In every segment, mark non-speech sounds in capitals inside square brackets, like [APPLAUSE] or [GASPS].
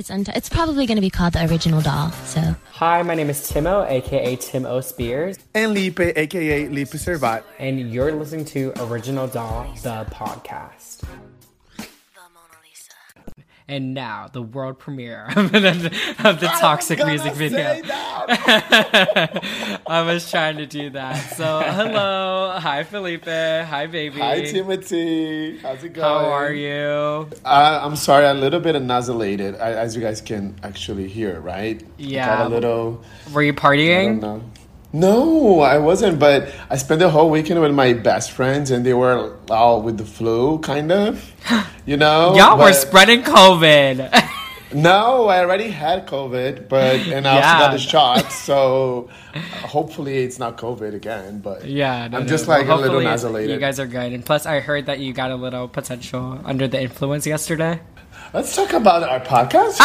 It's unti- It's probably going to be called the original doll. So Hi, my name is Timo, aka Tim O. Spears, And Lipe, aka Lipe Servat. and you're listening to Original Doll, the podcast. And now, the world premiere of the, of the [LAUGHS] toxic music video. [LAUGHS] I was trying to do that. So, hello. Hi, Felipe. Hi, baby. Hi, Timothy. How's it going? How are you? Uh, I'm sorry, a little bit nasolated, I- as you guys can actually hear, right? Yeah. Got a little. Were you partying? No, I wasn't, but I spent the whole weekend with my best friends, and they were all with the flu, kind of. [LAUGHS] You know? Y'all were spreading COVID. [LAUGHS] No, I already had COVID, but and I Yeah. also got the shot, so [LAUGHS] hopefully it's not COVID again. But yeah, no, I'm no. just Well, like a little nasolated. You guys are good. And plus, I heard that you got a little potential under the influence yesterday. Let's talk about our podcast.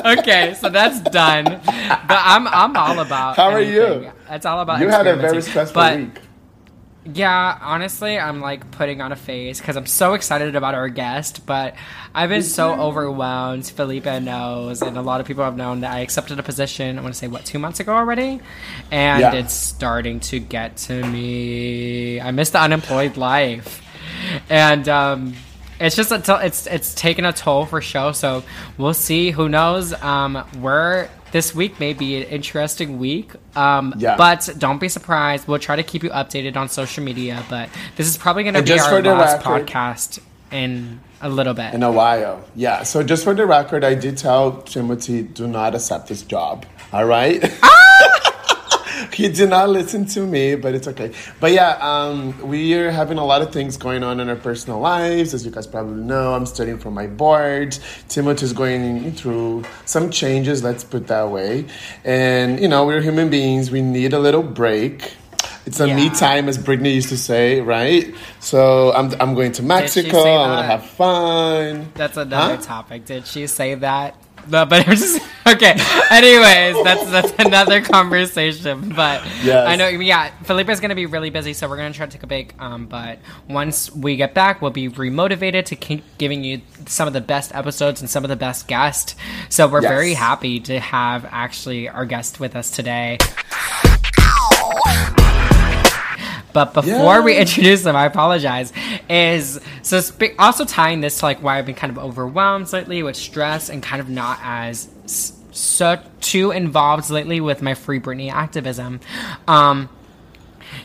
[LAUGHS] okay, so that's done. But I'm I'm all about. How are you? anything. It's all about. you had a very stressful but, week. Yeah, honestly, I'm like putting on a face because I'm so excited about our guest, but I've been so overwhelmed. Felipe knows, and a lot of people have known that I accepted a position. I want to say what two months ago already, and Yeah. it's starting to get to me. I miss the unemployed life, and um, it's just a t- it's it's taken a toll for show. So we'll see. Who knows? Um, we're this week may be an interesting week. Um, Yeah. but don't be surprised. We'll try to keep you updated on social media. But this is probably going to be our last record- podcast in a little bit. In a while, yeah. So just for the record, I did tell Timothy, do not accept this job. All right. He did not listen to me, but it's okay. But yeah, um, we are having a lot of things going on in our personal lives, as you guys probably know. I'm studying for my board. Timothy is going through some changes. Let's put that way. And you know, we're human beings. We need a little break. It's a me time, as Britney used to say, right? So I'm, I'm going to Mexico. I'm gonna have fun. That's another Huh? topic. Did she say that? No, but I'm just [LAUGHS] okay. Anyways, that's that's another conversation. But Yes. I know, yeah, Felipe's gonna be really busy, so we're gonna try to take a break. Um, but once we get back, we'll be remotivated to keep giving you some of the best episodes and some of the best guests. So we're Yes. very happy to have actually our guest with us today. But before we introduce them, I apologize. Is so spe- also tying this to like why I've been kind of overwhelmed lately with stress and kind of not as so too involved lately with my Free Britney activism. Um,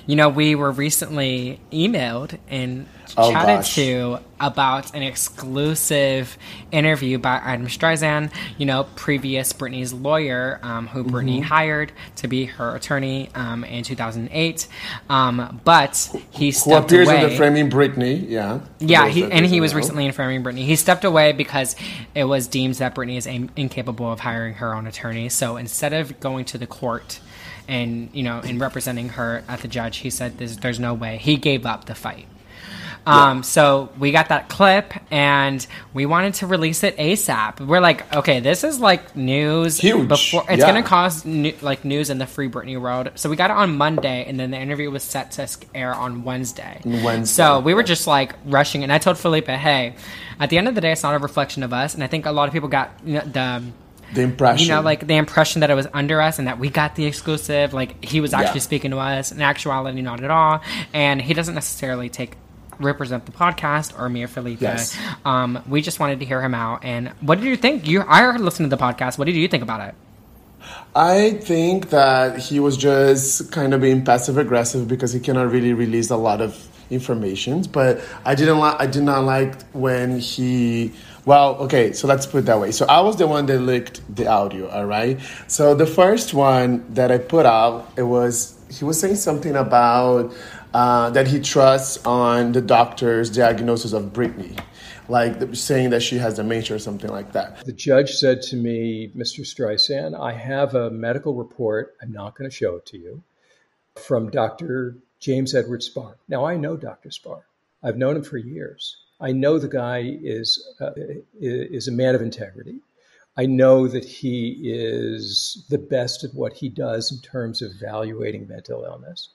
you know, we were recently emailed and Oh, chatted gosh. to about an exclusive interview by Adam Streisand, you know, previous Britney's lawyer, um, who Britney Mm-hmm. hired to be her attorney um, in 2008. Um, but he Who stepped appears away. in the Framing Britney? Yeah. Yeah, he, and he was know. recently framing Britney. He stepped away because it was deemed that Britney is in- incapable of hiring her own attorney. So instead of going to the court and you know and representing her at the judge, he said there's, there's no way. He gave up the fight. Um, so we got that clip and we wanted to release it ASAP. We're like, okay, this is like news. Huge, Before it's yeah. gonna cause new, like news in the Free Britney world. So we got it on Monday, and then the interview was set to air on Wednesday. Wednesday, So we were just like rushing, and I told Felipe, hey, at the end of the day, it's not a reflection of us. And I think a lot of people got you know, the The impression. you know, like the impression that it was under us and that we got the exclusive. Like he was actually Yeah. speaking to us. In actuality, not at all. And he doesn't necessarily take represent the podcast or me or Felipe. Yes. Um, we just wanted to hear him out. And what did you think? You, I listened to the podcast. What did you think about it? I think that he was just kind of being passive aggressive because he cannot really release a lot of information. But I didn't like. I did not like when he. Well, okay, so let's put it that way. So I was the one that leaked the audio. All right. So the first one that I put out, it was he was saying something about uh, that he trusts on the doctor's diagnosis of Britney, like saying that she has dementia or something like that. The judge said to me, Mr. Streisand, I have a medical report. I'm not going to show it to you from Dr. James Edward Spar. Now, I know Dr. Spar. I've known him for years. I know the guy is uh, is a man of integrity. I know that he is the best at what he does in terms of evaluating mental illness.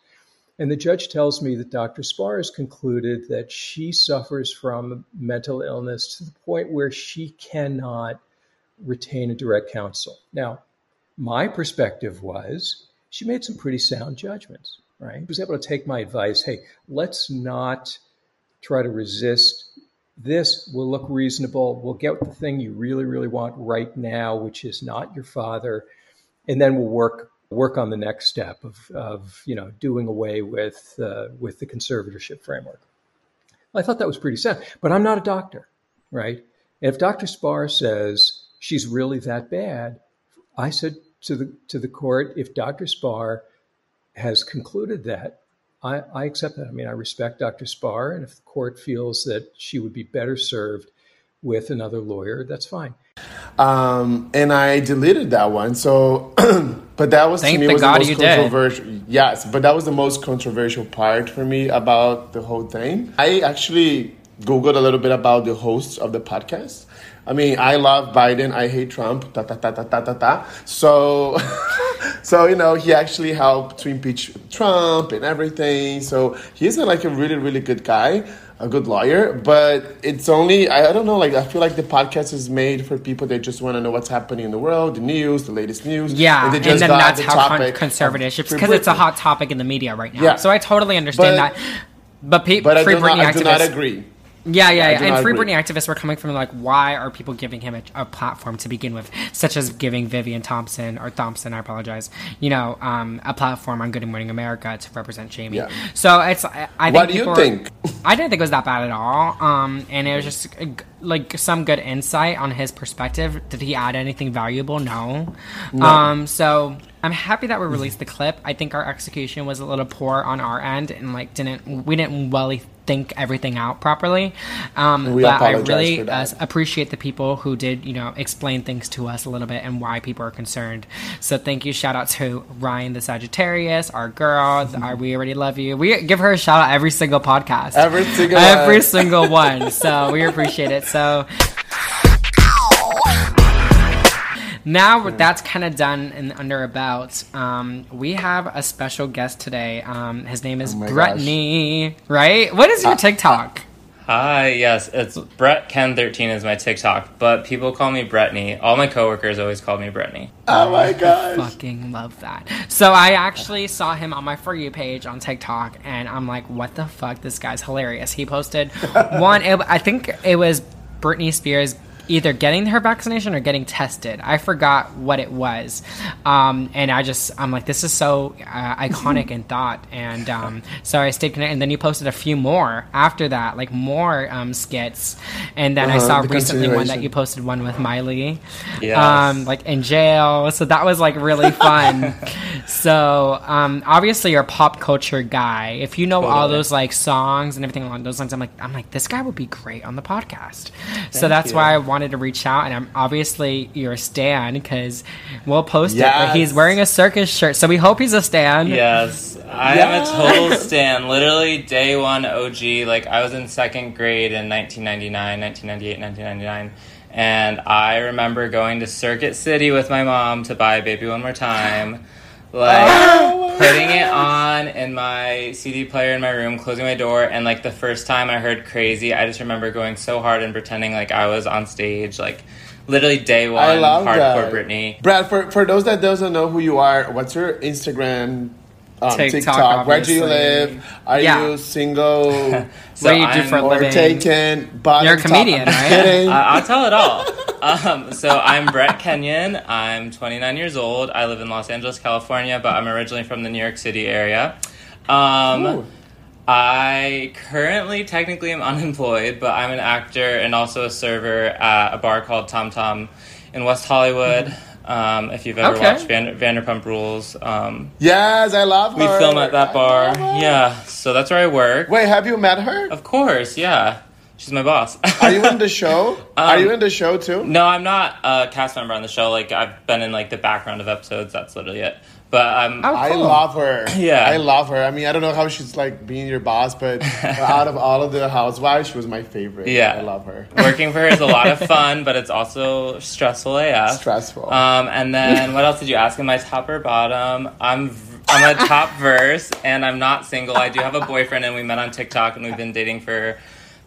And the judge tells me that Dr. Spar has concluded that she suffers from mental illness to the point where she cannot retain a direct counsel. Now, my perspective was she made some pretty sound judgments, right? She was able to take my advice hey, let's not try to resist this will look reasonable. We'll get the thing you really, really want right now, which is not your father, and then we'll work work on the next step of, of you know doing away with uh, with the conservatorship framework. I thought that was pretty sad, but I'm not a doctor, right? And if Dr. Spar says she's really that bad, I said to the to the court, if Dr. Spar has concluded that, I, I accept that. I mean, I respect Dr. Spar, and if the court feels that she would be better served with another lawyer, that's fine. Um, and I deleted that one. So, [CLEARS THROAT] but that was Thank to me the was God the most you did. controversial. Yes, but that was the most controversial part for me about the whole thing. I actually googled a little bit about the hosts of the podcast. I mean, I love Biden. I hate Trump. Ta ta ta ta ta ta ta. So, [LAUGHS] so you know, he actually helped to impeach Trump and everything. So he's a, like a really really good guy a good lawyer, but it's only I don't know. Like I feel like the podcast is made for people that just want to know what's happening in the world, the news, the latest news. Yeah, and, they then got that's the how con- topic conservatorship because it's a hot topic in the media right now. Yeah. So I totally understand But- that. But, pe- But I do, not, I do not agree. Yeah, yeah, yeah. and Free agree. Britney activists were coming from like, why are people giving him a, a platform to begin with, such as giving Vivian Thompson or Thompson, I apologize, you know, um, a platform on Good Morning America to represent Jamie. Yeah. So it's, I, I think What do you think? [LAUGHS] I didn't think it was that bad at all. Um, and it was just uh, like some good insight on his perspective. Did he add anything valuable? No. Um, so I'm happy that we released the clip. I think our execution was a little poor on our end and like didn't we didn't really think everything out properly. Um, We but I really uh, appreciate the people who did you know explain things to us a little bit and why people are concerned. So thank you. Shout out to Ryan the Sagittarius, our girl. [LAUGHS] Our, we already love you. We give her a shout out every single podcast. Every single every one. single one. [LAUGHS] So we appreciate it. So now that's kind of done and under about. Um, we have a special guest today. Um, his name is Oh my gosh. Brittany. Right? What is your TikTok? Hi, yes, it's Brett Ken thirteen is my TikTok, but people call me Brittany. All my coworkers always call me Brittany. Oh my gosh. Fucking love that. So I actually saw him on my for you page on TikTok, and I'm like, what the fuck? This guy's hilarious. He posted [LAUGHS] one. It, I think it was Britney Spears either getting her vaccination or getting tested. I forgot what it was, um, and I just I'm like, this is so uh, iconic in thought, and um, so I stayed connected. And then you posted a few more after that, like more um, skits, and then I Uh-huh, saw the recently one that you posted one with Miley Yes. um, like in jail. So that was like really [LAUGHS] fun. so um, obviously you're a pop culture guy. If you know all those like songs and everything along those lines, I'm like, I'm like, this guy would be great on the podcast. so that's you. why I wanted to reach out, and I'm obviously you're a stan because we'll post it. But he's wearing a circus shirt, so we hope he's a stan. Yes, I am a total [LAUGHS] stan. Literally day one OG. Like I was in second grade in 1999, 1998, 1999. And I remember going to Circuit City with my mom to buy Baby One More Time. Like oh. putting it on in my CD player in my room, closing my door, and like the first time I heard Crazy, I just remember going so hard and pretending like I was on stage, like literally day one, I love hardcore that. Britney. Brad, for, for those that doesn't know who you are, what's your Instagram, um, TikTok, TikTok? Where do you live? Are Yeah. you single [LAUGHS] So what do you do I'm- for a or living? taken? You're a comedian, I'm right? kidding. I- I'll tell it all. [LAUGHS] Um, so I'm Brett Kenyon. I'm 29 years old. I live in Los Angeles, California, but I'm originally from the New York City area. Um, I currently technically am unemployed, but I'm an actor and also a server at a bar called Tom Tom in West Hollywood. Um, if you've ever Okay. watched Vander- Vanderpump Rules, um, yes, I love we her. film at that bar. Yeah, so that's where I work. Wait, have you met her? Of course, yeah. She's my boss. Are you in the [LAUGHS] show? Are Um, you in the show too? No, I'm not a cast member on the show. Like I've been in like the background of episodes. That's literally it. But um, Oh, I love her. [CLEARS THROAT] Yeah. I love her. I mean, I don't know how she's like being your boss, but [LAUGHS] out of all of the housewives, she was my favorite. Yeah. I love her. working for her is a lot of [LAUGHS] fun, but it's also stressful AF. Stressful. Um, and then what else did you ask? In my top or bottom, I'm I'm a top verse, and I'm not single. I do have a boyfriend, and we met on TikTok, and we've been dating for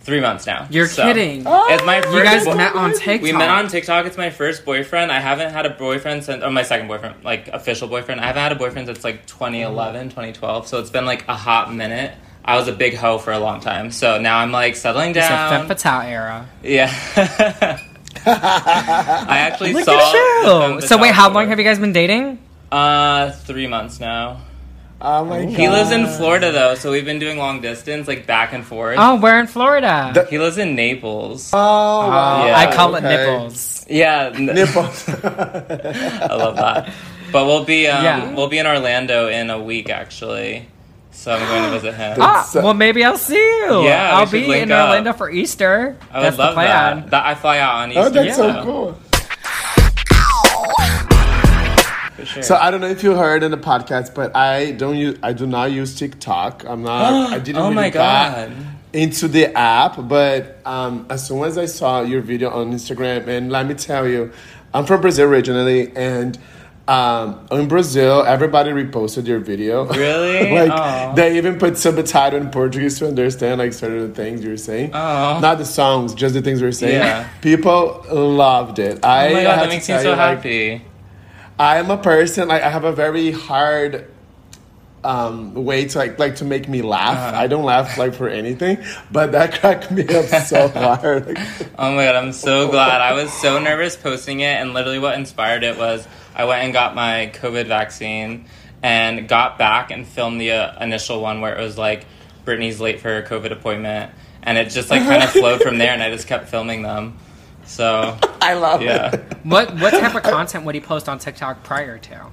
three months now. You're So, kidding. It's my first you guys boy- met on TikTok. We met on TikTok. It's my first boyfriend. I haven't had a boyfriend since, or my second boyfriend, like official boyfriend. I haven't had a boyfriend since like 2011, 2012. So it's been like a hot minute. I was a big hoe for a long time. So now I'm like settling It's a down. femme fatale era. Yeah. [LAUGHS] I actually Look saw. at you. So wait, how long have you guys been dating? Uh, three months now. Oh my god. He lives in Florida though, so we've been doing long distance, like back and forth. Oh, we're in Florida. The- He lives in Naples. Oh, wow. Yeah. I call it nipples. Yeah, n- [LAUGHS] Nipples. [LAUGHS] I love that. But we'll be um, Yeah. we'll be in Orlando in a week actually, so I'm going to [GASPS] visit him. Ah, well, maybe I'll see you. Yeah, I'll should be link in up. Orlando for Easter. I would That's love the plan. that. that. I fly out on Easter. oh, that's Yeah. so cool. For sure. So I don't know if you heard in the podcast, but I don't use. I do not use TikTok. I'm not. I [GASPS] didn't oh really my god. into the app, but um, as soon as I saw your video on Instagram, and let me tell you, I'm from Brazil originally, and um, in Brazil, everybody reposted your video. [LAUGHS] Really? [LAUGHS] like Aw. they even put subtitle in Portuguese to understand like certain things you were saying. Aw. Not the songs, just the things we were saying. Yeah. People loved it. I Oh my god, that makes me so you, like, happy. I am a person like I have a very hard um, way to like like to make me laugh. Uh-huh. I don't laugh like for anything, but that cracked me up so [LAUGHS] hard. Like, Oh my god, I'm so glad. I was so nervous posting it, and literally what inspired it was I went and got my COVID vaccine and got back and filmed the uh, initial one where it was like Britney's late for her COVID appointment, and it just like kind of [LAUGHS] flowed from there, and I just kept filming them. So [LAUGHS] I love yeah. it. What what type of content would he post on TikTok prior to?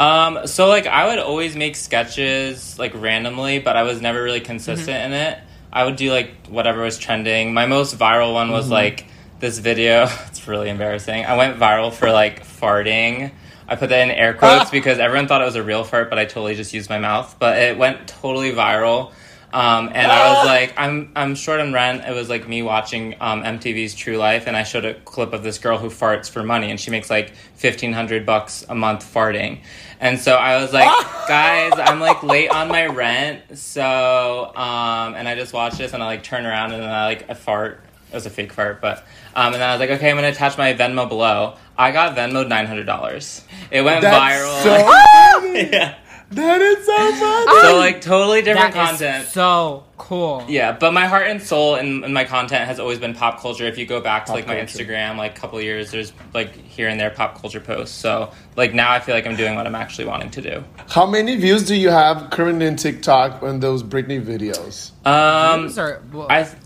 Um, so like I would always make sketches like randomly, but I was never really consistent Mm-hmm. in it. I would do like whatever was trending. My most viral one Mm-hmm. was like this video. [LAUGHS] It's really embarrassing. I went viral for like farting. I put that in air quotes [LAUGHS] because everyone thought it was a real fart, but I totally just used my mouth. But it went totally viral. Um, and I was like, I'm I'm short on rent. It was like me watching um, MTV's True Life, and I showed a clip of this girl who farts for money, and she makes like fifteen hundred bucks a month farting. And so I was like, guys, I'm like [LAUGHS] late on my rent, so um, and I just watched this, and I like turn around, and then I like I fart. It was a fake fart, but um, and then I was like, okay, I'm gonna attach my Venmo below. I got Venmo nine hundred dollars. It went That's viral. so [LAUGHS] yeah. That is so funny. So like totally different That is content. so cool. Yeah, but my heart and soul and, in my content has always been pop culture. If you go back to Pop like my culture. Instagram, like a couple years, there's like here and there pop culture posts. So like now I feel like I'm doing what I'm actually wanting to do. How many views do you have currently in TikTok on those Britney videos? Um, Those are- well, I th-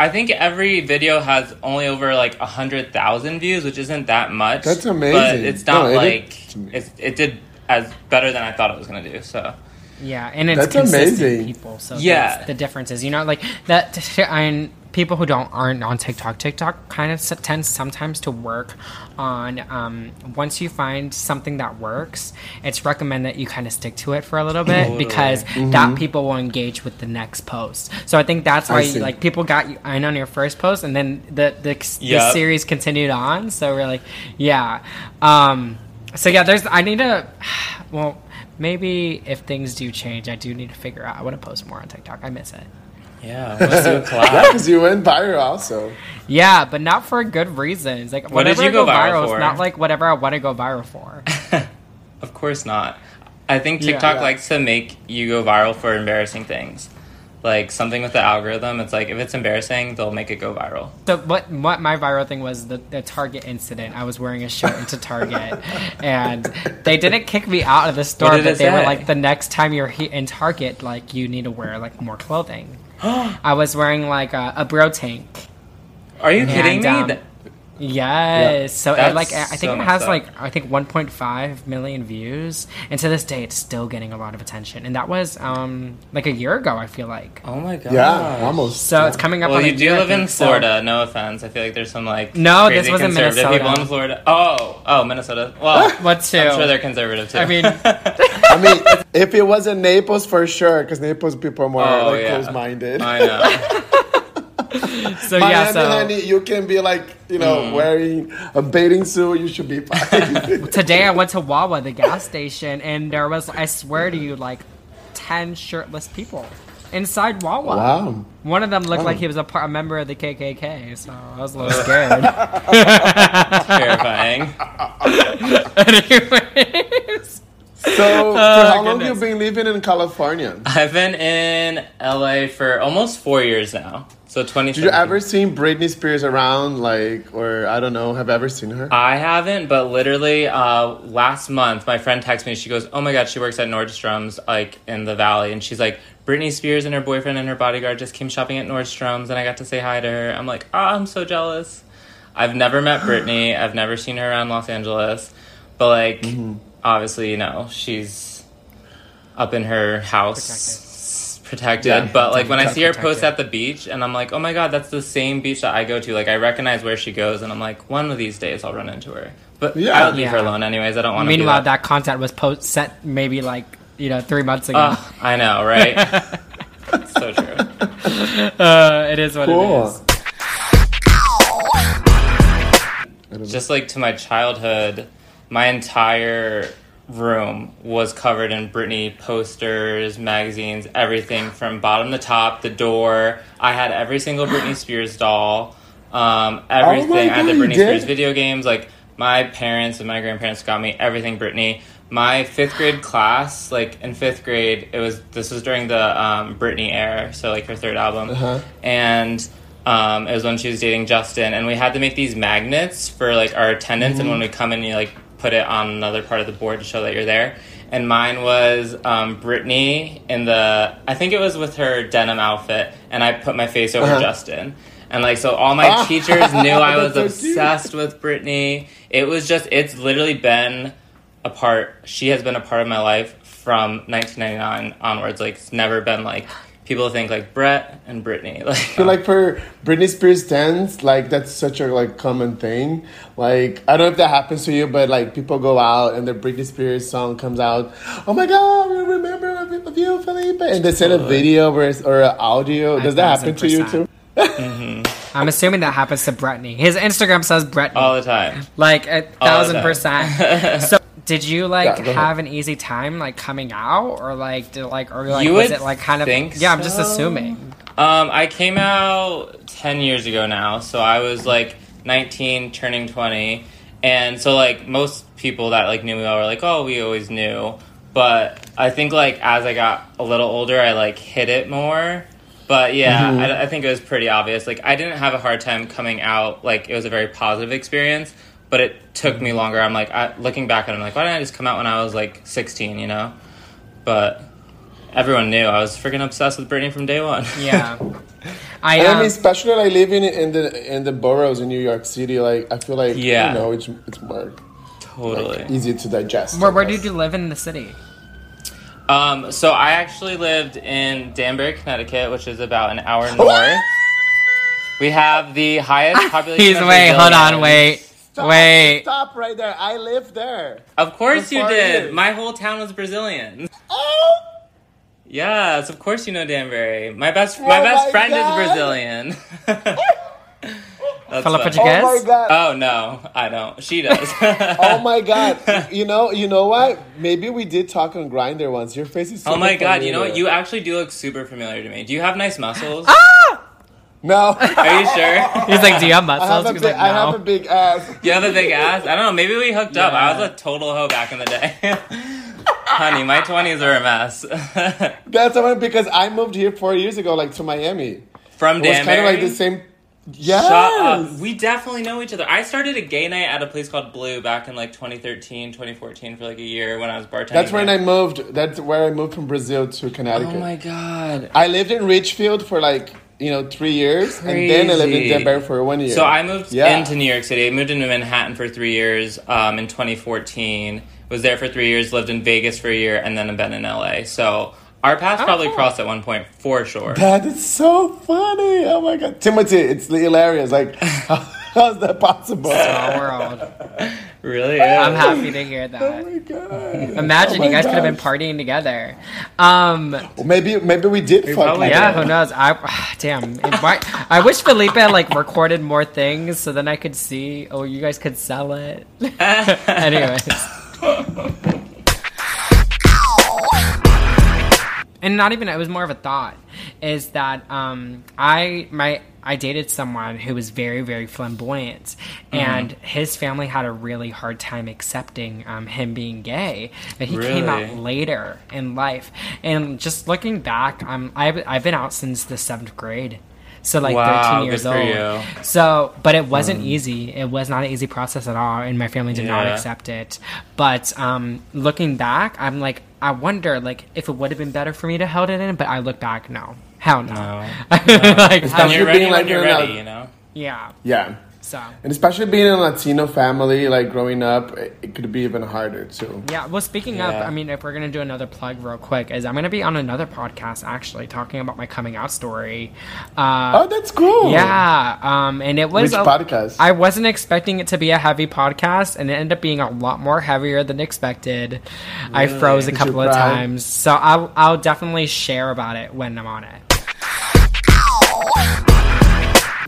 I think every video has only over like a hundred thousand views, which isn't that much. That's amazing. But it's not No, it like is it's, it did as better than I thought it was gonna do. So Yeah, and it's That's consistent amazing. people. So Yeah. that's the difference is you know like that. And people who don't aren't on TikTok, TikTok kind of s- tends sometimes to work on. Um, once you find something that works, it's recommend that you kind of stick to it for a little bit Totally. because that people will engage with the next post. So I think that's Mm-hmm. Why see. like people got you in on your first post, and then the the, the Yep. series continued on. So we're like, yeah. Um, so yeah, there's I need to. [SIGHS] Well, maybe if things do change, I do need to figure out. I want to post more on TikTok. I miss it. yeah, let's do a Yeah, because you went viral also. Yeah, but not for good reasons. Like What did whatever you I go go viral viral, for? it's not like whatever I want to go viral for. [LAUGHS] Of course not. I think Yeah. TikTok Yeah. likes to make you go viral for embarrassing things. Like something with the algorithm, it's like if it's embarrassing, they'll make it go viral. So what what my viral thing was the, the Target incident. I was wearing a shirt into Target, [LAUGHS] and they didn't kick me out of the store, but they were like, the next time you're he- in Target, like you need to wear like more clothing. [GASPS] I was wearing like a, a bro tank. Are you kidding me? um, That- Yes. So it, like I think so it has up. like I think 1.5 million views, and to this day it's still getting a lot of attention. And that was um like a year ago. I feel like. oh my god. Yeah, almost. So it's coming up. Well, on a you do year, I live in think, so- Florida. No offense. I feel like there's some like No, this crazy was in conservative Minnesota. people in Florida. Oh, oh, Minnesota. Well, [LAUGHS] What too? I'm sure they're conservative too. I mean, [LAUGHS] I mean, if it was in Naples, for sure, because Naples people are more Oh, like yeah. close-minded. I know. [LAUGHS] [LAUGHS] so Miami, yeah, so honey, you can be like, you know, Mm. wearing a bathing suit. You should be fine. [LAUGHS] today I went to Wawa, the gas station, and there was, I swear to you, like ten shirtless people inside Wawa. wow. One of them looked Oh. like he was a, part, a member of the KKK, so I was a little [LAUGHS] scared. Terrifying. Anyways, So, [LAUGHS] for Oh, how long you been living in California? I've been in LA for almost four years now. So 20. Did you ever seen Britney Spears around, like, or I don't know, have ever seen her? I haven't, but literally uh, last month, my friend texted me. She goes, "Oh my god, she works at Nordstrom's, like in the Valley," and she's like, "Britney Spears and her boyfriend and her bodyguard just came shopping at Nordstrom's, and I got to say hi to her." I'm like, "Oh, I'm so jealous." I've never met [GASPS] Britney. I've never seen her around Los Angeles, but like, obviously, you know, she's up in her house. Protected, Yeah, but like when I see her protected. post at the beach, and I'm like, oh my god, that's the same beach that I go to. Like I recognize where she goes, and I'm like, one of these days I'll run into her. But Yeah. I would leave her alone anyways. I don't want to. meanwhile, do that. that content was post set maybe like you know three months ago. Ugh, I know, right? [LAUGHS] so true. Uh, it is what it Cool. is. Just like to my childhood, my entire room was covered in Britney posters, magazines, everything from bottom to top, the door. I had every single Britney [GASPS] Spears doll, um, everything. I had the Britney Spears video games. Like my parents and my grandparents got me everything Britney. My fifth grade class, like in fifth grade, it was this was during the um, Britney era, so like her third album, Uh-huh. and um, it was when she was dating Justin, and we had to make these magnets for like our attendance, and when we come in, you like put it on another part of the board to show that you're there. And mine was um, Britney in the, I think it was with her denim outfit, and I put my face over Uh-huh. Justin. And like, so all my Ah, teachers knew [LAUGHS] I was that's so cute. obsessed with Britney. It was just, it's literally been a part, she has been a part of my life from 1999 onwards. Like, it's never been like, people think like Brett and Brittany. [LAUGHS] Like, I like for Britney Spears dance, like that's such a like common thing. Like I don't know if that happens to you, but like people go out and the Britney Spears song comes out. Oh my God, we remember of of you, Felipe, and they send a video or or an audio. Does that happen to you too? 1000%. [LAUGHS] I'm assuming that happens to Brittany. His Instagram says Brittany, all the time. like a thousand percent. [LAUGHS] so, did you like Yeah, have an easy time like coming out, or like did like or like You was it like kind of? yeah, I'm just assuming. Um, I came out 10 years ago now, so I was like 19, turning 20. And so, like, most people that like knew me well were like, oh, we always knew. But I think, like, as I got a little older, I like hit it more. But yeah, I, I think it was pretty obvious. Like, I didn't have a hard time coming out. Like, it was a very positive experience, but it took me longer. I'm like, I, looking back at it, I'm like, why didn't I just come out when I was like 16, you know? But everyone knew I was freaking obsessed with Britney from day one. [LAUGHS] Yeah, I And I um, mean, especially like living in the in the boroughs in New York City, like I feel like Yeah. you know it's it's more totally. like, easy to digest. where where did you live in the city? Um, so I actually lived in Danbury, Connecticut, which is about an hour north. We have the highest [LAUGHS] population. He's of wait, hold on, Brazilians. wait, Stop, wait. Stop right there. I live there. Of course you did. years. My whole town was Brazilian. Oh. Yes, of course you know Danbury. My best, Oh my best my friend God. is Brazilian. [LAUGHS] That's Fala funny. Portuguese? Oh my god. Oh no, I don't. She does. [LAUGHS] Oh my god! [LAUGHS] You know, you know what? Maybe we did talk on Grindr once. Your face is. Oh my super god, you know what? You actually do look super familiar to me. Do you have nice muscles? Ah! No, [LAUGHS] Are you sure? He's like, do you have I have muscles? a He's big, like, I have a big ass. You have a big ass? I don't know. Maybe we hooked up. I was a total hoe back in the day. [LAUGHS] Honey, my 20s are a mess. [LAUGHS] That's the one because I moved here four years ago, like to Miami. From Danbury? It was kind of like the same. Yes. Shut up. We definitely know each other. I started a gay night at a place called Blue back in like 2013, 2014 for like a year when I was bartending. That's when. I moved. That's where I moved from Brazil to Connecticut. Oh my god. I lived in Ridgefield for like you know three years, and then I lived in Denver for one year. So I moved Yeah. into New York City. I moved into Manhattan for three years um, in 2014. Was there for three years. Lived in Vegas for a year, and then I've been in LA. So our paths Oh, probably cool. crossed at one point for sure. That is so funny. Oh my god, Timothy, it's hilarious. Like, [LAUGHS] How's that possible? Small world. [LAUGHS] Really? I'm happy to hear that. Oh my God. Imagine Oh you my guys could have been partying together. Um, Well, maybe maybe we did fuck. yeah, who knows? I [SIGHS] damn. It might, I wish Felipe like recorded more things so then I could see. Oh, you guys could sell it. [LAUGHS] Anyways. and not even it was more of a thought is that um i my i dated someone who was very very flamboyant and his family had a really hard time accepting um, him being gay But he came out later in life. And just looking back um, I've, I've been out since the seventh grade so like Wow, 13 years old. you. so but it wasn't easy. It was not an easy process at all and my family did not accept it. But um looking back i'm like i wonder like if it would have been better for me to held it in but i look back no hell no, No. [LAUGHS] like Especially how- you're ready, being when like you're in a- ready, you know? yeah Yeah. so And especially being in a Latino family, like growing up, it, it could be even harder too. yeah well speaking of Yeah. i mean if we're gonna do another plug real quick is i'm gonna be on another podcast actually talking about my coming out story uh Oh, that's cool. yeah um and it was Which a- podcast? I wasn't expecting it to be a heavy podcast, and it ended up being a lot more heavier than expected. I froze a couple of times, so I'll I'll definitely share about it when I'm on it.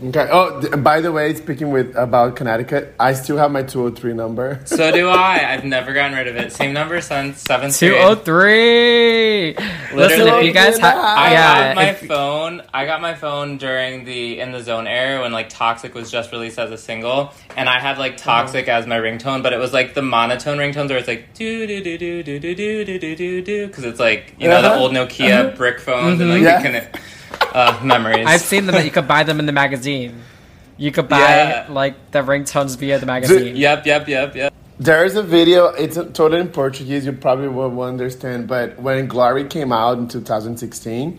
Okay. Oh, th- by the way, speaking with about Connecticut, I still have my 203 number. So do I. I've never gotten rid of it. Same number since seventh Two grade. oh three. Listen, if you guys have, I yeah, got my if- phone. I got my phone during the in the zone era when like Toxic was just released as a single, and I had like Toxic as my ringtone, but it was like the monotone ringtones where it's like do do do do do do do do do do do because it's like you know the Uh-huh. old Nokia brick phones and like Yeah. you can uh, memories. I've seen them. You could buy them in the magazine. You could buy Yeah. like the ringtones via the magazine. Yep, yep, yep, yep. There is a video. It's totally in Portuguese. You probably won't understand. But when Glory came out in 2016,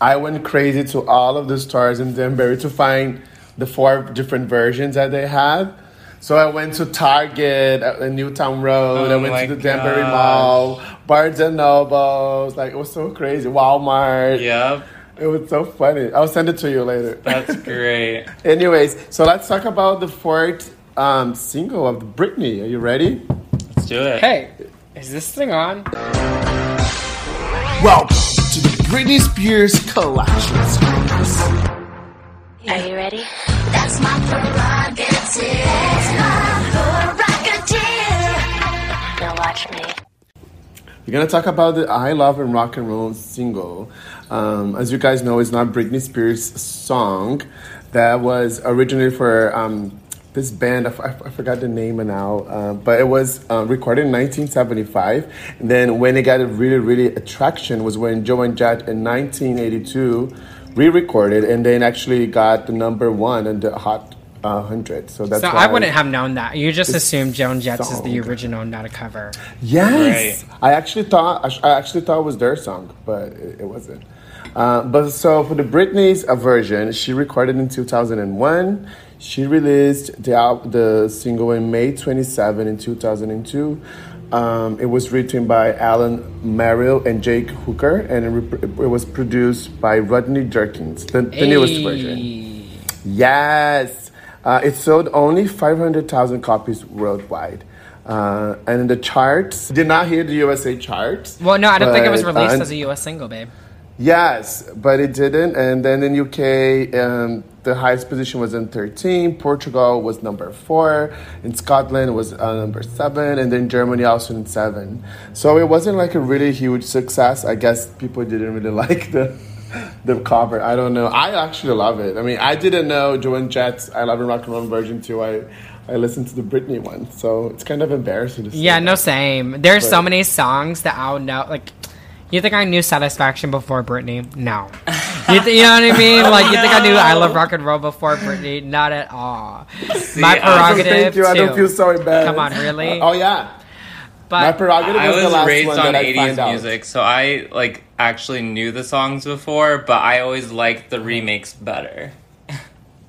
I went crazy to all of the stores in Danbury to find the four different versions that they had. So I went to Target at the Newtown Road. I Oh went to the Danbury gosh. Mall, Barnes and Nobles. Like it was so crazy. Walmart. Yep, It was so funny. I'll send it to you later. that's great. [LAUGHS] Anyways, so let's talk about the fourth um, single of Britney. Are you ready? Let's do it. Hey, is this thing on? Welcome to the Britney Spears collection. Are you ready? That's my prerogative. We're gonna talk about the "I Love and Rock and Roll" single. Um, as you guys know, it's not Britney Spears' song. That was originally for um, this band. I, f- I forgot the name now, uh, but it was uh, recorded in 1975. And then when it got a really, really attraction was when Joan Jett in 1982 re-recorded, and then actually got the number one in the Hot uh, 100. So that's So why I wouldn't have known that. You just assumed Joan Jett's is the original, not a cover. Yes, Right. I actually thought I I actually thought it was their song, but it, it wasn't. Uh, but so for the Britney's uh, version, she recorded in 2001. She released the the single in May 27 in 2002. Um, it was written by Alan Merrill and Jake Hooker, and it, re- it was produced by Rodney Jerkins, the, the newest version. Yes. Uh, it sold only 500,000 copies worldwide. Uh, and in the charts, did not hear the USA charts. Well, no, I don't think it was released uh, as a U.S. single, babe. Yes, but it didn't. And then in UK, um, the highest position was in 13. Portugal was number four. In Scotland was uh, number seven. And then Germany also in seven. So it wasn't like a really huge success. I guess people didn't really [LAUGHS] like the [LAUGHS] the cover. I don't know. I actually love it. I mean, I didn't know Joan Jett's I Love and Rock and Roll version too. I I listened to the Britney one, so it's kind of embarrassing to say. Yeah, no, that. same. There's so many songs that I'll know. Like, you think I knew Satisfaction before Britney? No. You, th- you know what I mean? Like, you think I knew I [LAUGHS] Love Rock and Roll before Britney? Not at all. [LAUGHS] My I- Oh, prerogative. thank you. I don't too. feel so embarrassed. Come on, really? oh yeah. My prerogative I was, the was last raised one on that I 80s find out. music, so I like actually knew the songs before, but I always liked the remakes better. of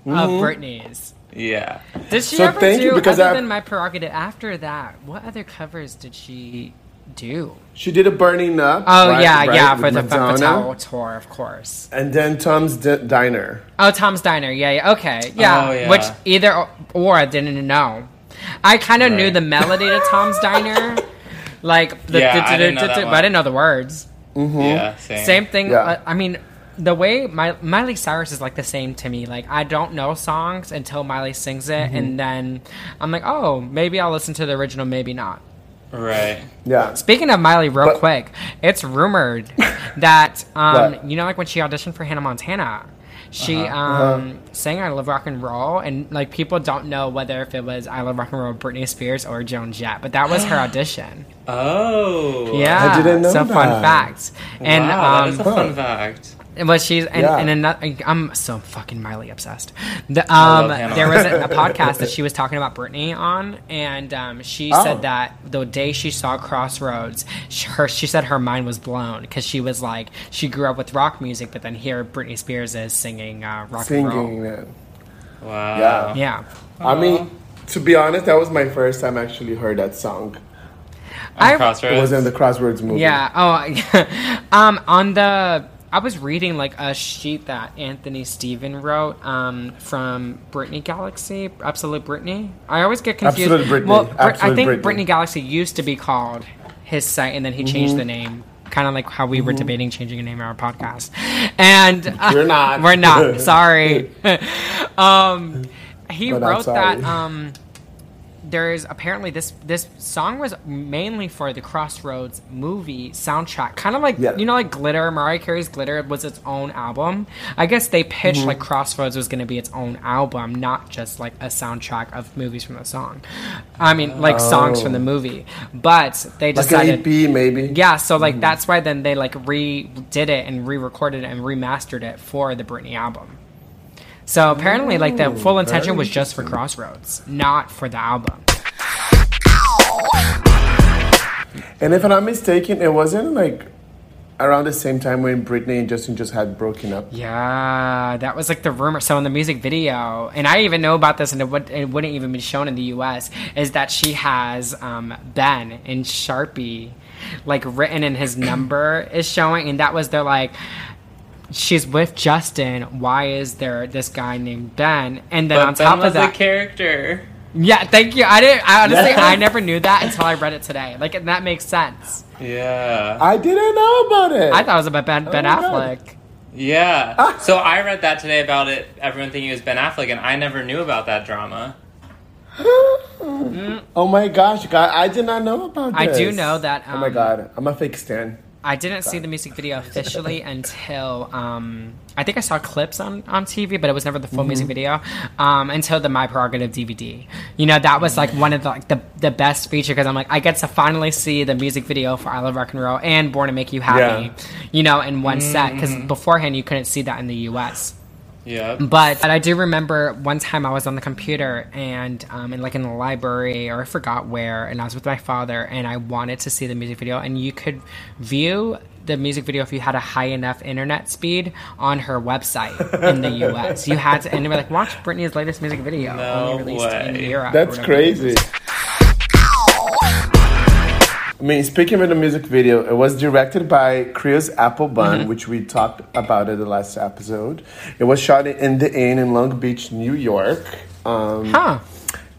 Mm-hmm. Britney's. Yeah. Did she So ever thank do you, because other I- than my prerogative? After that, what other covers did she do? She did a Burning Up. Oh right- yeah, right, yeah, for the Femme Madonna. Fatale tour, of course. And then Tom's D- Diner. Oh, Tom's Diner. Yeah, yeah. Okay. Yeah. Oh, yeah. Which either or, or I didn't know. I kind of knew the melody to Tom's [LAUGHS] Diner. Like, the, Yeah, I didn't know that but I one. didn't know the words. Yeah, same. Same thing. Yeah. uh, I mean, the way My, Miley Cyrus is like the same to me. Like, I don't know songs until Miley sings it, Mm-hmm. and then I'm like, oh, maybe I'll listen to the original, maybe not. Right. Yeah. Speaking of Miley, real But- quick, it's rumored [LAUGHS] that um, What? you know, like when she auditioned for Hannah Montana, she Uh-huh. um, sang "I Love Rock and Roll," and like people don't know whether if it was "I Love Rock and Roll" Britney Spears or Joan Jett, but that was her [GASPS] audition. Oh. Yeah, I didn't know so fun that. fact. And wow, um, that is a fun fact. But she's and, Yeah. and another. I'm so fucking Miley obsessed. The, um, there was a, a [LAUGHS] podcast that she was talking about Britney on, and um, she Oh. said that the day she saw Crossroads, she, her she said her mind was blown because she was like she grew up with rock music, but then here Britney Spears is singing uh, rock and Singing roll. it. Wow. Yeah. Yeah, I mean, to be honest, that was my first time I actually heard that song. I- Crossroads. It was in the Crossroads movie. yeah. Oh, [LAUGHS] um, on the. I was reading like a sheet that Anthony Steven wrote um, from Britney Galaxy, Absolute Britney. I always get confused. Absolute Britney, Well, Brit- I think Britney. Britney Galaxy used to be called his site, and then he Mm-hmm. changed the name, kind of like how we were debating changing a name of our podcast. And uh, [LAUGHS] We're not. [LAUGHS] we're not. [LAUGHS] Sorry. um, he But wrote that. Um, there is apparently this this song was mainly for the Crossroads movie soundtrack, kind of like Yeah. you know like Glitter. Mariah Carey's Glitter was its own album. I guess they pitched Mm-hmm. like Crossroads was going to be its own album, not just like a soundtrack of movies from the song. I mean, like songs from the movie, but they Like decided. an EP, maybe. Yeah, so Mm-hmm. like that's why then they like redid it and re-recorded it and remastered it for the Britney album. So apparently, like the full intention was just for Crossroads, not for the album. And if I'm not mistaken, it wasn't like around the same time when Britney and Justin just had broken up. Yeah, that was like the rumor. So in the music video, and I even know about this, and it, would, it wouldn't even be shown in the U.S. Is that she has um, Ben in Sharpie, like written in his number is showing, and that was their like. She's with Justin. Why is there this guy named Ben? And then But on Ben top was of that, a character. yeah, thank you. I didn't. I honestly, Yeah. I never knew that until I read it today. Like and that makes sense. Yeah. I didn't know about it. I thought it was about Ben, ben my God. Affleck. Yeah. So I read that today about it. Everyone thinking it was Ben Affleck, and I never knew about that drama. [GASPS] oh my gosh, God, I did not know about that. I do know that. oh my um, God, I'm a fake stan. I didn't see the music video officially until um, I think I saw clips on, on TV, but it was never the full music video um, until the My Prerogative DVD. You know, that was like one of the like the, the best feature because I'm like I get to finally see the music video for I Love Rock and Roll and Born to Make You Happy. Yeah. You know, in one set because beforehand you couldn't see that in the U.S. Yeah. But, but I do remember one time I was on the computer and um, in like in the library or I forgot where, and I was with my father and I wanted to see the music video, and you could view the music video if you had a high enough internet speed on her website in the U.S. You had to, and they were like, watch Britney's latest music video, No only released in. Europe. That's whatever. crazy. I mean, speaking of the music video, it was directed by Chris Applebaum, Mm-hmm. which we talked about in the last episode. It was shot in the Inn in Long Beach, New York. Um, Huh?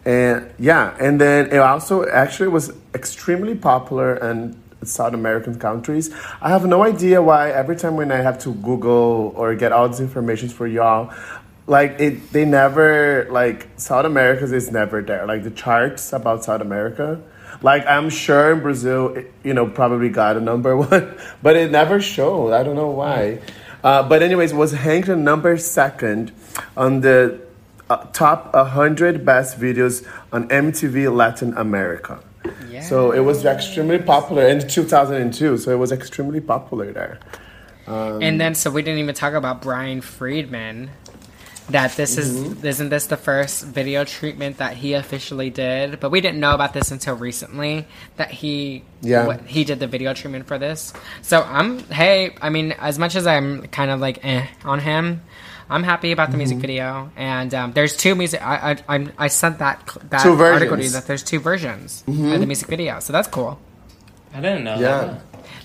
And yeah, and then it also actually was extremely popular in South American countries. I have no idea why every time when I have to Google or get all these information for y'all, like it they never like South America is never there. Like the charts about South America. Like I'm sure in Brazil, it, you know, probably got a number [LAUGHS] one, but it never showed. I don't know why. Uh, but anyways, it was ranked number second on the uh, top 100 best videos on MTV Latin America. So it was extremely popular in 2002. So it was extremely popular there. and then so we didn't even talk about Brian Friedman. That this Mm-hmm. is isn't this the first video treatment that he officially did? But we didn't know about this until recently that he Yeah. what- he did the video treatment for this. So I'm hey, I mean, as much as I'm kind of like eh on him, I'm happy about the Mm-hmm. music video. And um, there's two music. I I I'm- I sent that cl- that Two article to you. Mm-hmm. that there's two versions of the music video. So that's cool. I didn't know. Yeah. that.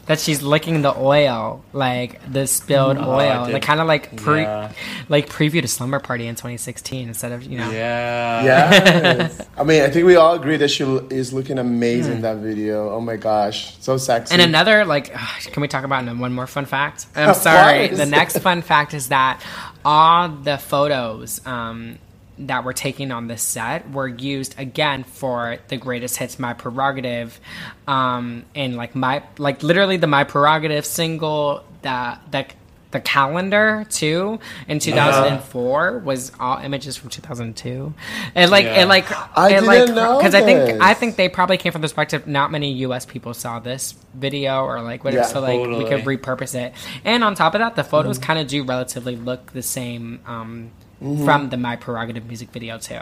That she's licking the oil, like the spilled Oh, oil, like kind of like pre, Yeah. like preview to Slumber Party in 2016 instead of you know. Yeah. Yes. I mean, I think we all agree that she is looking amazing in that video. Oh my gosh, so sexy. And another like, ugh, [SIGHS] can we talk about one more fun fact? I'm [LAUGHS] sorry. The next fun fact is that all the photos um, that were taken on this set were used again for the greatest hits, "My Prerogative," um, and like my like literally the "My Prerogative" single that that. The calendar too in 2004 was all images from 2002, and like Yeah. and like I and like didn't know because I think. I think they probably came from the perspective not many U.S. people saw this video or like whatever, Yeah. so like we could repurpose it. And on top of that, the photos Mm-hmm. kind of do relatively look the same um, Mm-hmm. from the My Prerogative music video too.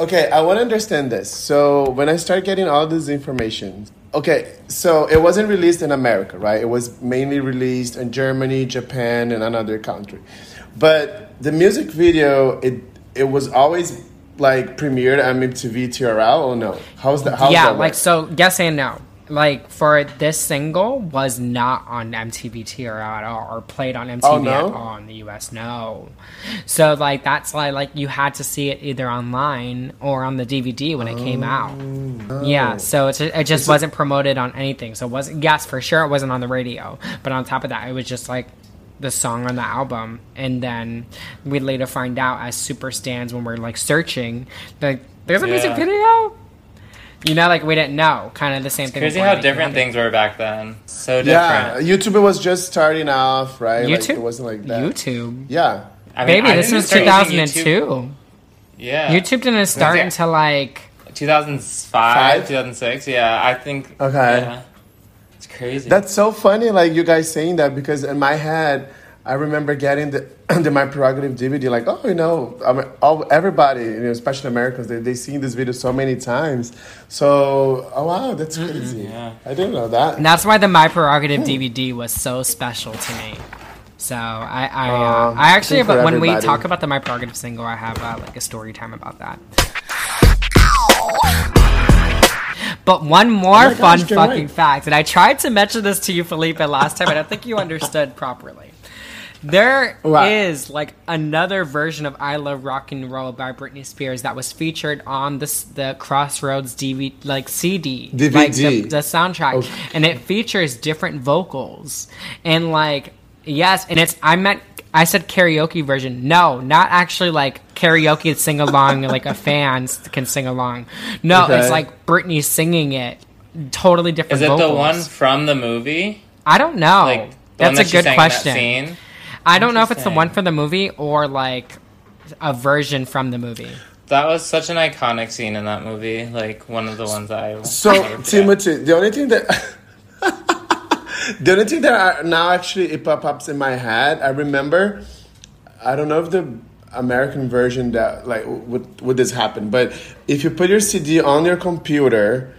Okay, I want to understand this. So when I start getting all this information, okay, so it wasn't released in America, right? It was mainly released in Germany, Japan, and another country. But the music video, it it was always like premiered on MTV TRL or no? How's that? How's yeah, that like so. Yes and no. Like for this single was not on MTV TRL at all, or played on MTV Oh, no? at all in the US. No. So like that's why like you had to see it either online or on the DVD when it came oh, out. Oh. Yeah, so it, it just wasn't promoted on anything. So it wasn't yes for sure it wasn't on the radio, but on top of that, it was just like the song on the album, and then we later find out as super stands when we're like searching, like there's a music video. You know, like we didn't know. Kind of the same thing. Crazy how different things were back then. So different. yeah. YouTube was just starting off, right? Happened. Like, YouTube it wasn't like that. YouTube. Yeah. I mean, Baby, I this was 2002. YouTube- Yeah. YouTube didn't start it? until like 2005, Five? 2006. Yeah, I think. Okay. Yeah. It's crazy. That's so funny, like you guys saying that because in my head, I remember getting the [CLEARS THROAT] the my prerogative DVD. Like, oh, you know, I mean, all everybody, you know, especially Americans, they they seen this video so many times. So, oh wow, that's crazy. yeah. I didn't know that. And that's why the My Prerogative DVD was so special to me. So I I, uh, Aw, I actually good for have, when we talk about the My Prerogative single, I have uh, like a story time about that. But one more Oh fun gosh, fucking right. fact, and I tried to mention this to you, Felipe, last time, and I think you understood properly. There is What? like another version of "I Love Rock and Roll" by Britney Spears that was featured on this the Crossroads DVD like CD, like the, DVD. the soundtrack, Okay. and it features different vocals and like yes, and it's I meant I said karaoke version. No, not actually like karaoke sing along like a fan can sing along. No, Okay. it's like Britney singing it. Totally different. Is it the one from the movie? I don't know. Like the That's one a she good sang in question. That scene? I don't know if it's the one from the movie or like a version from the movie. That was such an iconic scene in that movie. Like one of the ones that I. So. Timothy, the only thing that [LAUGHS] the only thing that I, now actually it pop ups in my head, I remember. I don't know if the American version that like would would this happen, but if you put your CD on your computer,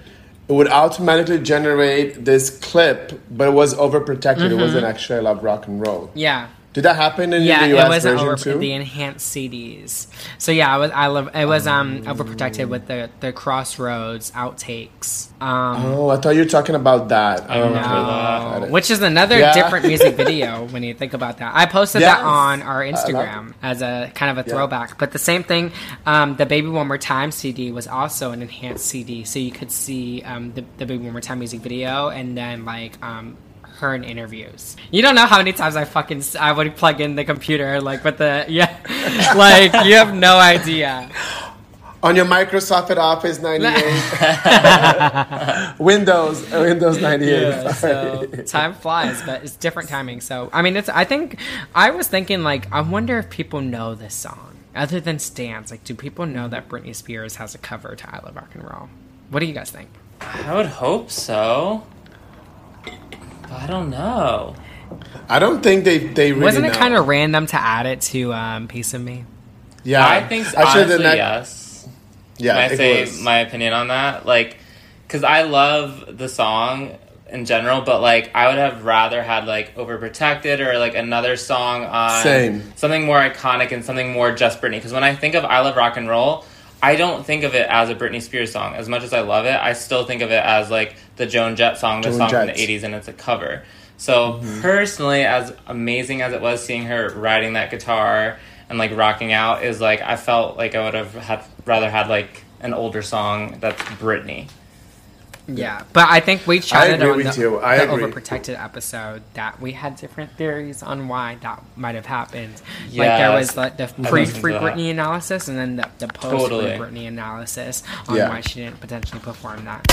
it would automatically generate this clip, but it was overprotected. It mm-hmm. wasn't actually I love rock and roll. Yeah. Did that happen in Yeah, the it US was version over too? the enhanced CDs. So yeah, I was I love it was um overprotected with the the Crossroads outtakes. Um oh, I thought you were talking about that. I Oh, remember okay. no, which is another Yeah. different [LAUGHS] music video when you think about that. I posted that on our love Instagram as a kind of a Yeah. throwback. But the same thing, um, the Baby One More Time CD was also an enhanced CD, so you could see um, the, the Baby One More Time music video and then like um, her in interviews. You don't know how many times I fucking s- I would plug in the computer like with the yeah, [LAUGHS] like you have no idea. on your Microsoft at Office 98, [LAUGHS] Windows, uh, Windows 98. Yeah, so time flies, but it's different timing. So I mean, it's. I think I was thinking like, I wonder if people know this song other than Stans. Like, do people know that Britney Spears has a cover to "I Love Rock and Roll"? What do you guys think? I would hope so. But I don't know. I don't think they they really Wasn't it know. kind of random to add it to um, "Piece of Me"? yeah. I think Actually, honestly, the next- yes. Yeah, Can I say was. my opinion on that? Like, because I love the song in general, but like I would have rather had like Overprotected or like another song on Same. something more iconic and something more just Britney. Because when I think of I Love Rock and Roll, I don't think of it as a Britney Spears song. As much as I love it, I still think of it as like the Joan Jett song, the Joan song from the 80s, and it's a cover. So mm-hmm. personally, as amazing as it was seeing her riding that guitar and like rocking out, is like I felt like I would have had rather had like an older song that's Britney. Yeah, but I think we chatted agree on with the, you. I the agree. overprotected episode that we had different theories on why that might have happened. Like there was like the pre-free Britney analysis and then the, the post free Totally. Britney analysis on Yeah. why she didn't potentially perform that.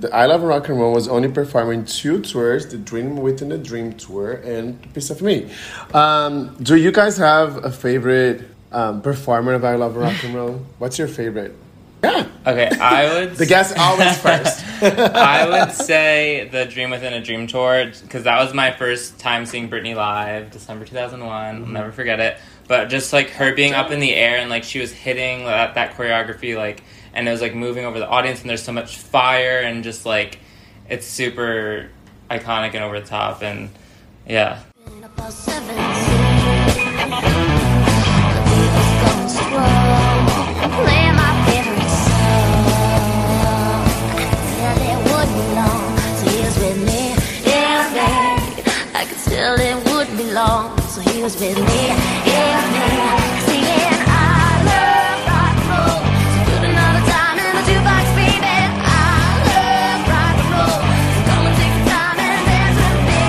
The I Love Rock and Roll was only performing two tours, the Dream Within a Dream tour and Piece of Me. Um, do you guys have a favorite um, performer of I Love Rock and Roll? What's your favorite? Yeah, Okay, I would. the guest always first. [LAUGHS] I would say the Dream Within a Dream tour because that was my first time seeing Britney live, December 2001. Mm-hmm. I'll never forget it. But just like her being up in the air and like she was hitting that, that choreography, like, and it was like moving over the audience, and there's so much fire, and just like it's super iconic and over the top, and yeah. Would so he was with me, yeah, me, singing I love rock and roll. So put another time in the jukebox, baby. I love rock and roll. So come and take some time and dance with me.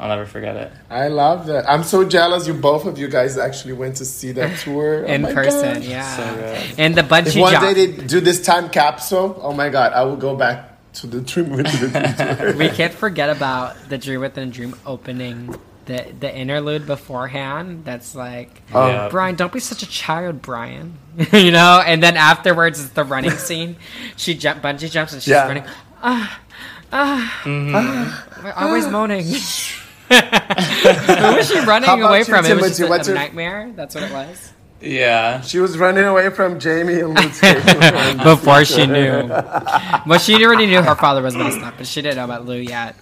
I'll never forget it. I love that. I'm so jealous you both of you guys actually went to see that [LAUGHS] tour Oh In my person, gosh. yeah. So good. And the If bungee one jump. day they do this time capsule, oh my god, I will go back to the Dream Within a [LAUGHS] Dream we can't forget about the Dream Within a Dream opening. The, the interlude beforehand that's like Oh. Yeah. Brian, don't be such a child, Brian. [LAUGHS] you know, and then afterwards is the running [LAUGHS] scene. She jump bungee jumps and she's Yeah. running. Ah, ah, Mm-hmm. ah. always moaning. Who was she running away you, from? It was just a, a your- nightmare. That's what it was. Yeah. She was running away from Jamie and Luke. [LAUGHS] Before she knew, [LAUGHS] but she already knew her father was messed up, but she didn't know about Lou yet.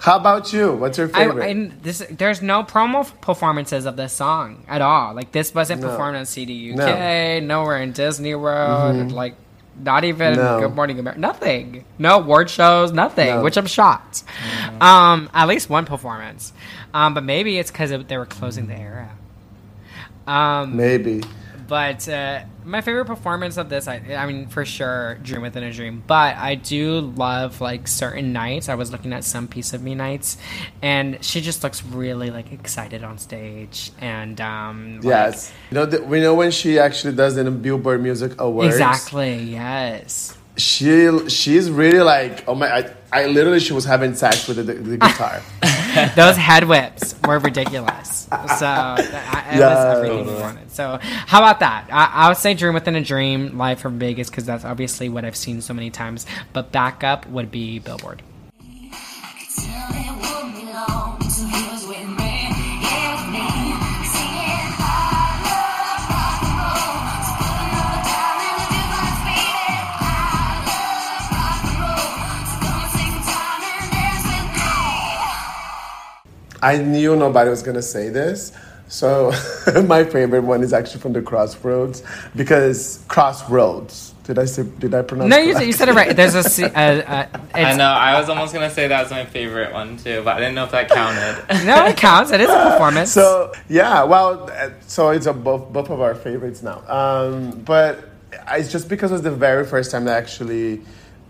How about you? What's your favorite? I this there's no promo performances of this song at all. Like this wasn't No. performed on CD UK, nowhere in Disney World, like not even Mm-hmm. No. Good Morning America, nothing. No award shows, nothing. No. Which I'm shocked. Um, at least one performance, um, but maybe it's because they were closing the era. Um, Maybe. but uh, my favorite performance of this, I, I mean, for sure, Dream Within a Dream. But I do love like certain nights. I was looking at some piece of me nights, and she just looks really like excited on stage. And um, like- Yes. You know, th- we know when she actually does the Billboard Music Awards. exactly. Yes. She she's really like oh my I, I literally she was having sex with the, the, the [LAUGHS] guitar. Those head whips were ridiculous. So I, it Yeah. was everything we wanted. So how about that? I, I would say Dream Within a Dream live from Vegas because that's obviously what I've seen so many times. But backup would be Billboard. I knew nobody was gonna say this. So [LAUGHS] my favorite one is actually from the Crossroads because Crossroads. Did I say? Did I pronounce? No, you, you said it right. There's a. se- Uh, uh, I know. I was almost gonna say that was my favorite one too, but I didn't know if that counted. [LAUGHS] No, it counts. It is a performance. So yeah, well, uh, so it's a both both of our favorites now. Um, but it's just because it was the very first time I actually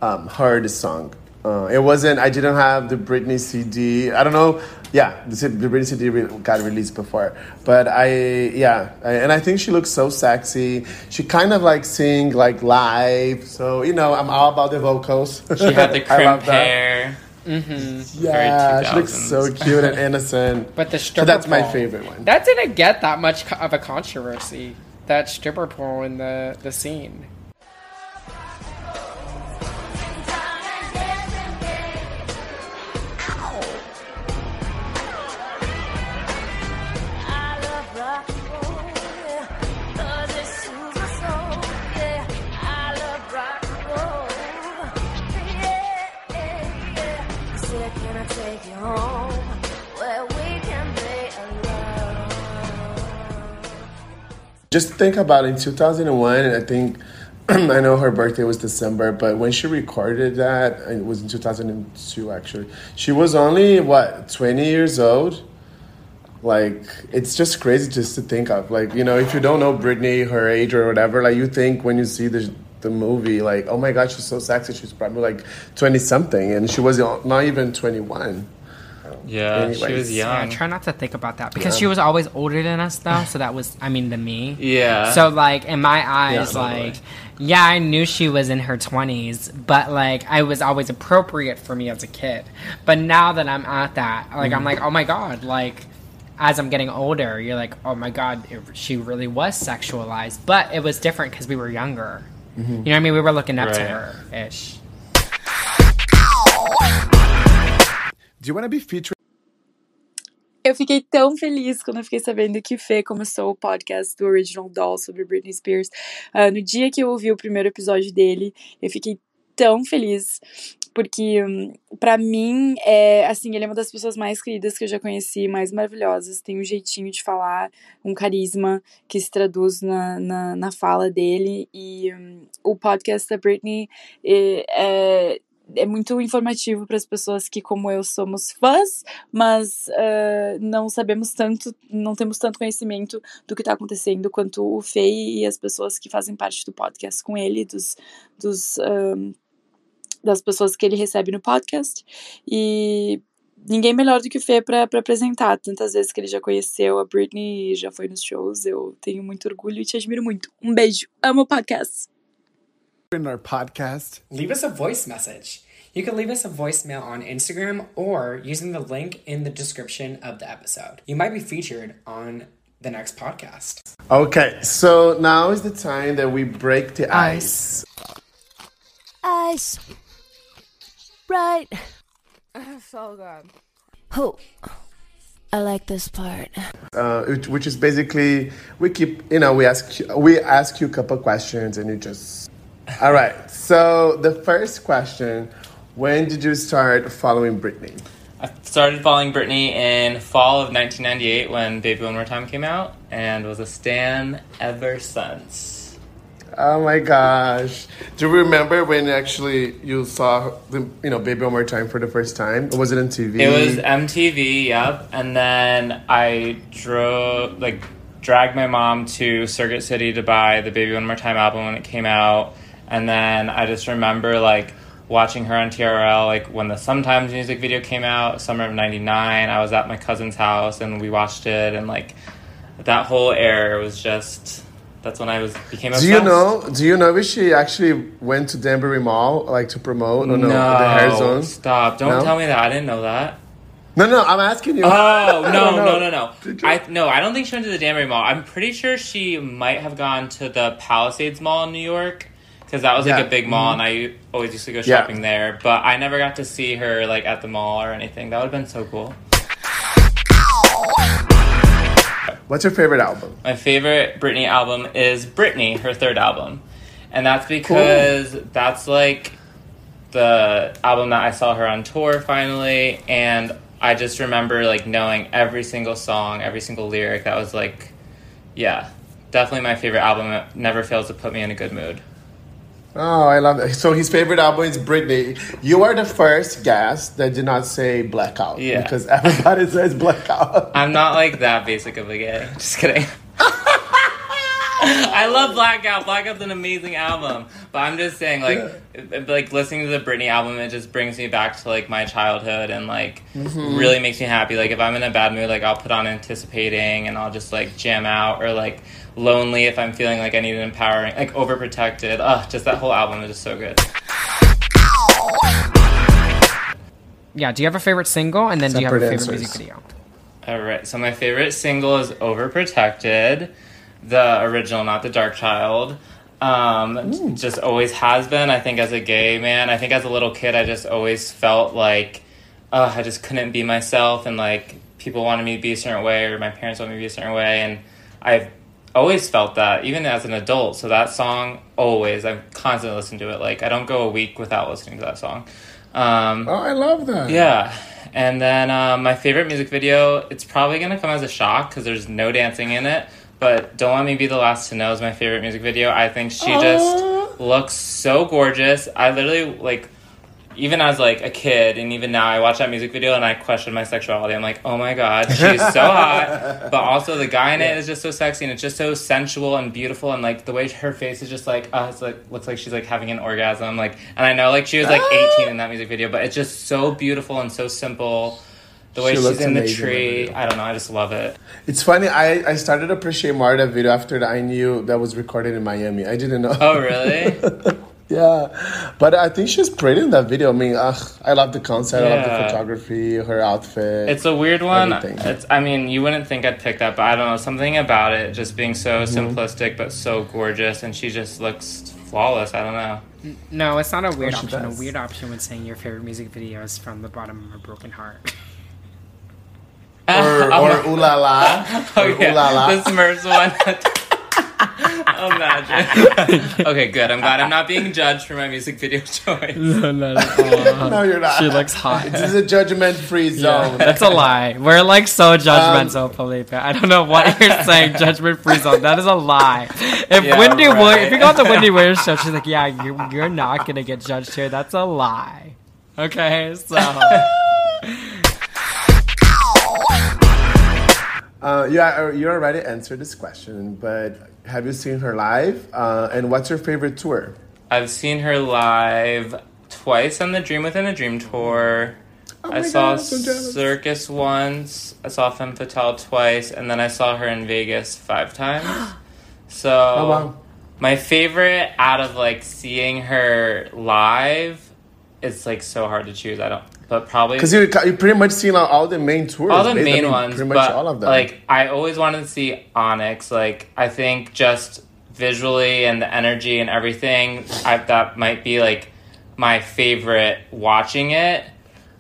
um, heard the song. Uh, it wasn't. I didn't have the Britney CD. I don't know. Yeah, the, C- the Britney CD re- got released before, but I yeah, I, and I think she looks so sexy. She kind of like sing like live, so you know I'm all about the vocals. She had the [LAUGHS] I love crimp that. hair. Mm-hmm. Yeah, she looks so cute and innocent. [LAUGHS] but the so stripper that's my pole, favorite one. That didn't get that much of a controversy. That stripper pole in the the scene. Just think about in 2001, I think [CLEARS THROAT] I know her birthday was December, but when she recorded that, it was in 2002 actually. She was only what 20 years old. Like it's just crazy just to think of. Like you know, if you don't know Britney, her age or whatever, like you think when you see the the movie, like oh my god, she's so sexy. She's probably like 20 something, and she was uh, not even 21. Yeah, she Anyways. was Yeah, I try not to think about that because Yeah. she was always older than us, though. So that was, I mean, than me. Yeah. So like in my eyes, Yeah, like yeah, I knew she was in her twenties, but like I was always appropriate for me as a kid. But now that I'm at that, like I'm mm-hmm. like, oh my god, like as I'm getting older, you're like, oh my god, it, she really was sexualized. But it was different because we were younger. Mm-hmm. You know what I mean? We were looking up to her ish. Do you want to be featured? Eu fiquei tão feliz quando eu fiquei sabendo que Fê começou o podcast do Original Doll sobre Britney Spears. Ah, no dia que eu ouvi o primeiro episódio dele, eu fiquei tão feliz. Porque, hum, pra mim, é, assim, ele é uma das pessoas mais queridas que eu já conheci, mais maravilhosas. Tem um jeitinho de falar, um carisma que se traduz na, na, na fala dele. E hum, o podcast da Britney é, é, é muito informativo para as pessoas que, como eu, somos fãs, mas ah, não sabemos tanto, não temos tanto conhecimento do que está acontecendo quanto o Fê e as pessoas que fazem parte do podcast com ele, dos, dos ahn, das pessoas que ele recebe no podcast. E ninguém melhor do que o Fê para apresentar. Tantas vezes que ele já conheceu a Britney já foi nos shows. Eu tenho muito orgulho e te admiro muito. Um beijo. Amo o podcast. In our podcast. leave us a voice message. You can leave us a voicemail on Instagram or using the link in the description of the episode. You might be featured on the next podcast. Okay, so now is the time that we break the ice. Ice. Right. [LAUGHS] so good. Oh, I like this part. uh, which, which is basically we keep you know we ask you, we ask you a couple questions and you just all right so the first question when did you start following britney I started following Britney in fall of 1998 when Baby One More Time came out, and was a stan ever since. oh my gosh do you remember when actually you saw the you know baby one more time for the first time or was it on tv It was MTV, yep. And then I drove, like, dragged my mom to Circuit City to buy the Baby One More Time album when it came out. And then I just remember, like, watching her on TRL, like, when the Sometimes music video came out, summer of 99. I was at my cousin's house and we watched it. And, like, that whole era was just. That's when I was became obsessed. do you know do you know if she actually went to danbury mall like to promote or no, no the hair zone Stop! Don't No? tell me that. I didn't know that. no no i'm asking you Oh [LAUGHS] no no no no! I no, I don't think she went to the Danbury Mall. I'm pretty sure she might have gone to the Palisades Mall in New York because that was like a big mall, mm-hmm. and I always used to go Yeah. shopping there. But I never got to see her like at the mall or anything. That would have been so cool. what's your favorite album My favorite Britney album is Britney, her third album. And that's because that's like the album that I saw her on tour finally and I just remember like knowing every single song, every single lyric. That was like yeah, definitely my favorite album. It never fails to put me in a good mood. Oh, I love that. So his favorite album is Britney. You are the first guest that did not say Blackout. Yeah. Because everybody [LAUGHS] says Blackout. I'm not like that basic of a gay. Just kidding. [LAUGHS] I love Blackout. Blackout's an amazing album, but I'm just saying, like, it- like listening to the Britney album, it just brings me back to like my childhood and like mm-hmm. really makes me happy. Like, if I'm in a bad mood, like I'll put on Anticipating and I'll just like jam out, or like Lonely if I'm feeling like I need an empowering, like Overprotected. Ugh, just that whole album is just so good. Yeah, do you have a favorite single? And then do you have a favorite answers. music video? All right. So my favorite single is "Overprotected," the original, not the Dark Child. Um, just always has been. I think as a gay man, I think as a little kid, I just always felt like uh, I just couldn't be myself, and like people wanted me to be a certain way, or my parents wanted me to be a certain way, and I've always felt that, even as an adult. So that song, always, I'm constantly listening to it. Like I don't go a week without listening to that song. Um, Oh, I love that. yeah. And then um, my favorite music video, it's probably going to come as a shock because there's no dancing in it, but "Don't Let Me Be the Last to Know" is my favorite music video. I think she just looks so gorgeous. I literally like even as like a kid and even now I watch that music video and I question my sexuality. I'm like, oh my god, she's so [LAUGHS] hot. But also the guy in it is just so sexy and it's just so sensual and beautiful and like the way her face is just like uh it's like looks like she's like having an orgasm. Like and I know like she was like! [GASPS] 18 in that music video, but it's just so beautiful and so simple. The way She she's in the amazing in the tree. I don't know, I just love it. It's funny. I, I started to appreciate more that video after I knew that was recorded in Miami. I didn't know. Oh really? [LAUGHS] yeah, but I think she's pretty in that video. I mean, ugh, I love the concept. I love the photography, her outfit. It's a weird one. It's I mean, you wouldn't think I'd pick that, but I don't know, something about it just being so Mm-hmm. simplistic but so gorgeous and she just looks flawless. I don't know. No, it's not a weird Oh, she option. A weird option would saying your favorite music video is from the bottom of a broken heart. [LAUGHS] or or ooh la la. Oh or yeah, ooh la la. the Smurfs one. [LAUGHS] [LAUGHS] Imagine. [LAUGHS] okay, good. I'm glad I'm not being [LAUGHS] judged for my music video [LAUGHS] choice. no, no, No, you're not. She looks hot. This is a judgment-free zone. That's a lie. We're like so judgmental, Felipe. I don't know what you're saying. Judgment free zone. That is a lie. If Yeah, Wendy Williams, right. if you go on the Wendy Williams show, she's like, "Yeah, you, you're not gonna get judged here." That's a lie. Okay, so Uh, you are, you already answered this question, but have you seen her live? Uh, and what's your favorite tour? I've seen her live twice on the Dream Within a Dream tour. Oh I saw God. Circus once. I saw Femme Fatale twice, and then I saw her in Vegas five times. [GASPS] So, Oh wow! my favorite out of like seeing her live, it's like so hard to choose. I don't, but probably Because you you pretty much seen all, all the main tours. all the basically. I main mean, ones, Pretty much all of them. like I always wanted to see Onyx. Like I think just visually and the energy and everything, I, that might be like my favorite watching it.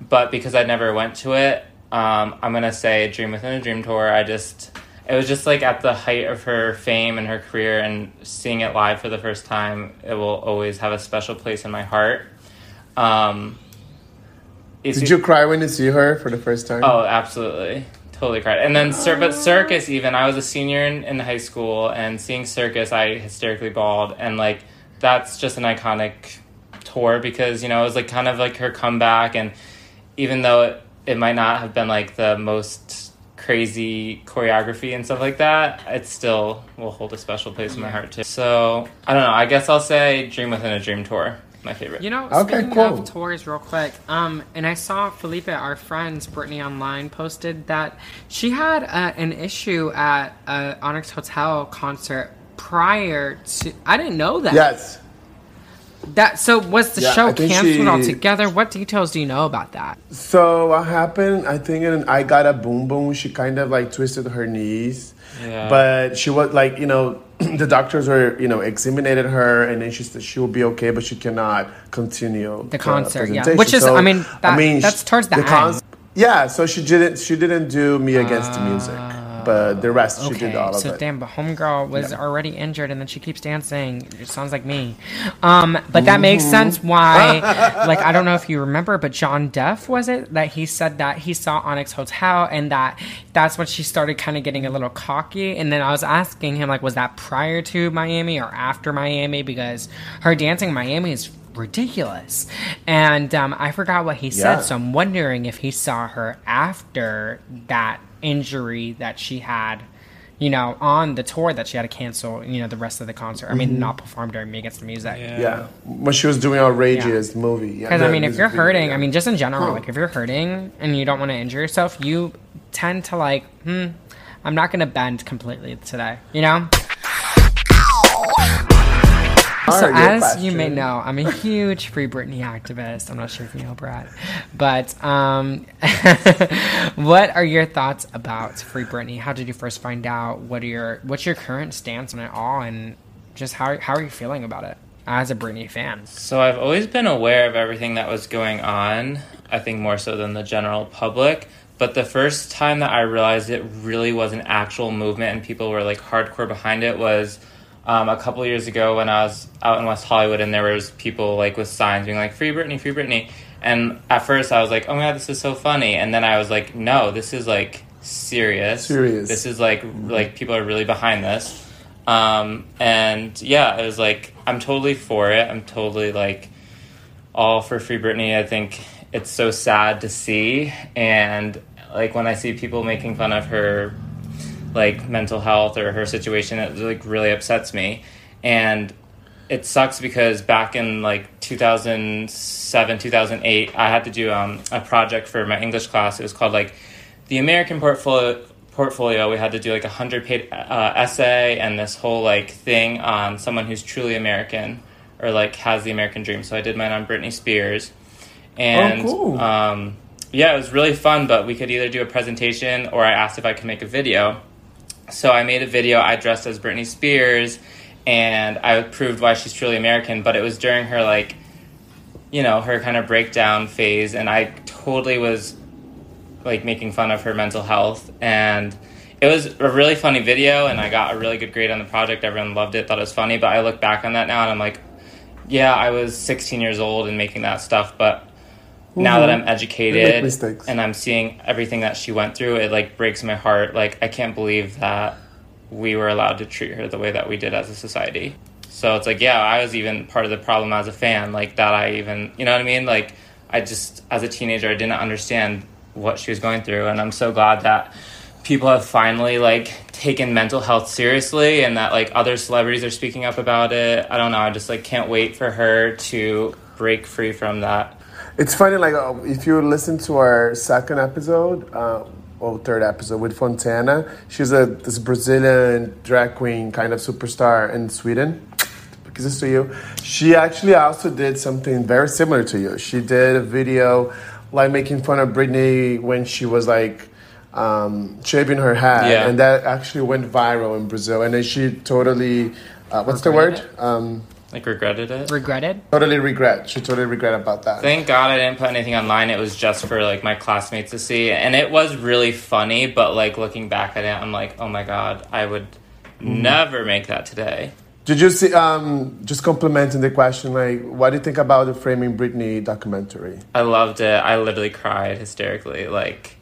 But because I never went to it, um, I'm gonna say Dream Within a Dream tour. I just it was just like at the height of her fame and her career, and seeing it live for the first time, it will always have a special place in my heart. Um, it's- Did you cry when you see her for the first time? Oh, absolutely. Totally cried. And then, cir- but Circus, even, I was a senior in, in high school, and seeing Circus, I hysterically bawled. And, like, that's just an iconic tour because, you know, it was, like, kind of like her comeback. And even though it, it might not have been, like, the most crazy choreography and stuff like that, it still will hold a special place in my heart, too. So, I don't know. I guess I'll say Dream Within a Dream tour. My favorite. you know, Okay, speaking cool. of tours, real quick, um, and I saw Felipe, our friends, Brittany online posted that she had uh, an issue at uh, Onyx Hotel concert prior to. I didn't know that. Yes. That so was the Yeah, show canceled she- altogether? What details do you know about that? So what happened? I think in I got a boom boom. She kind of like twisted her knees, Yeah. but she was like you know [CLEARS THROAT] the doctors were you know examinated her and then she said she will be okay, but she cannot continue The concert, yeah. presentation. Which is- I mean, that- that's towards the cons- yeah, so she didn't she didn't do me against the music, but the rest she Okay, did all of it. so damn, but homegirl was already injured, and then she keeps dancing. It sounds like me. Um, but that makes Mm-hmm. sense. Why? [LAUGHS] like I don't know if you remember, but John Deff was it that he said that he saw Onyx Hotel, and that that's when she started kind of getting a little cocky. And then I was asking him like, was that prior to Miami or after Miami? Because her dancing in Miami is ridiculous. And um, I forgot what he said, so I'm wondering if he saw her after that injury that she had, you know, on the tour that she had to cancel, you know, the rest of the concert. I mean, not perform during Me Against the Music. yeah, yeah. when she was doing outrageous movie. Yeah, Because I mean, if you're hurting, yeah. I mean, just in general, Huh. like if you're hurting and you don't want to injure yourself, you tend to like, hmm, I'm not going to bend completely today, you know? All So, right, your as you may know, I'm a huge Free Britney activist. I'm not sure if you know Brad, but um, [LAUGHS] what are your thoughts about Free Britney? How did you first find out? What are your what's your current stance on it all, and just how how are you feeling about it as a Britney fan? So I've always been aware of everything that was going on. I think more so than the general public. But the first time that I realized it really was an actual movement and people were like hardcore behind it was um, a couple years ago when I was out in West Hollywood and there was people like with signs being like "Free Britney, Free Britney," and at first I was like, "Oh my god, this is so funny," and then I was like, "No, this is like serious. Serious. This is like like people are really behind this. Um, and yeah, it was like I'm totally for it. I'm totally like all for Free Britney. I think it's so sad to see, and like when I see people making fun of her like mental health or her situation, it like really upsets me. And it sucks because back in like 2007 2008 i had to do um, a project for my english class. It was called like the american portfolio portfolio. We had to do like a 100 page uh, essay and this whole like thing on someone who's truly american or like has the american dream. So i did mine on britney spears. And cool. um, yeah it was really fun but we could either do a presentation or i asked if i could make a video so I made a video. I dressed as Britney Spears, and I proved why she's truly American. But it was during her like, you know, her kind of breakdown phase, and I totally was like making fun of her mental health. And it was a really funny video, and I got a really good grade on the project. Everyone loved it, thought it was funny. But I look back on that now, and I'm like, yeah, I was 16 years old and making that stuff, but now that mm-hmm. I'm educated and I'm seeing everything that she went through, it like breaks my heart. Like I can't believe that we were allowed to treat her the way that we did as a society. So it's like, yeah, I was even part of the problem as a fan, like that I even, you know what I mean? Like I just as a teenager I didn't understand what she was going through and I'm so glad that people have finally like taken mental health seriously and that like other celebrities are speaking up about it. I don't know, I just like can't wait for her to break free from that. It's funny, like uh, if you listen to our second episode, uh, or third episode with Fontana, she's a this Brazilian drag queen, kind of superstar in Sweden. Because Kisses to you. She actually also did something very similar to you. She did a video like making fun of Britney when she was like um, shaving her head, Yeah. and that actually went viral in Brazil. And then she totally, uh, what's the word? Um, Like regretted it. Regretted? totally regret. She totally regret about that. Thank God I didn't put anything online. It was just for like my classmates to see, and it was really funny. But like looking back at it, I'm like, oh my God, I would never make that today. Did you see? Um, just complimenting the question, like, what do you think about the Framing Britney documentary? I loved it. I literally cried hysterically. Like,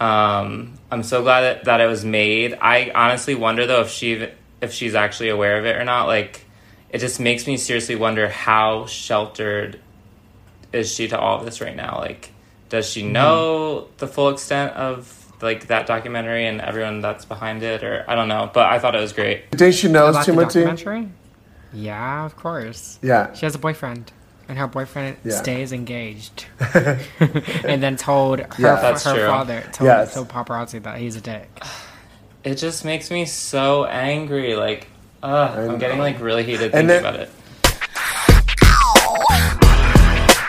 um, I'm so glad that, that it was made. I honestly wonder though if she if she's actually aware of it or not. Like, it just makes me seriously wonder how sheltered is she to all of this right now. Like, does she mm-hmm. know the full extent of like that documentary and everyone that's behind it, or I don't know. But I thought it was great. You think she knows About the Timothy? documentary? Yeah, of course. Yeah. She has a boyfriend, and her boyfriend Yeah. stays engaged, [LAUGHS] and then told her, Yeah. That's her true. father, told, Yes. told paparazzi that he's a dick. It just makes me so angry. Like, uh, I'm getting like really heated thinking then- about it.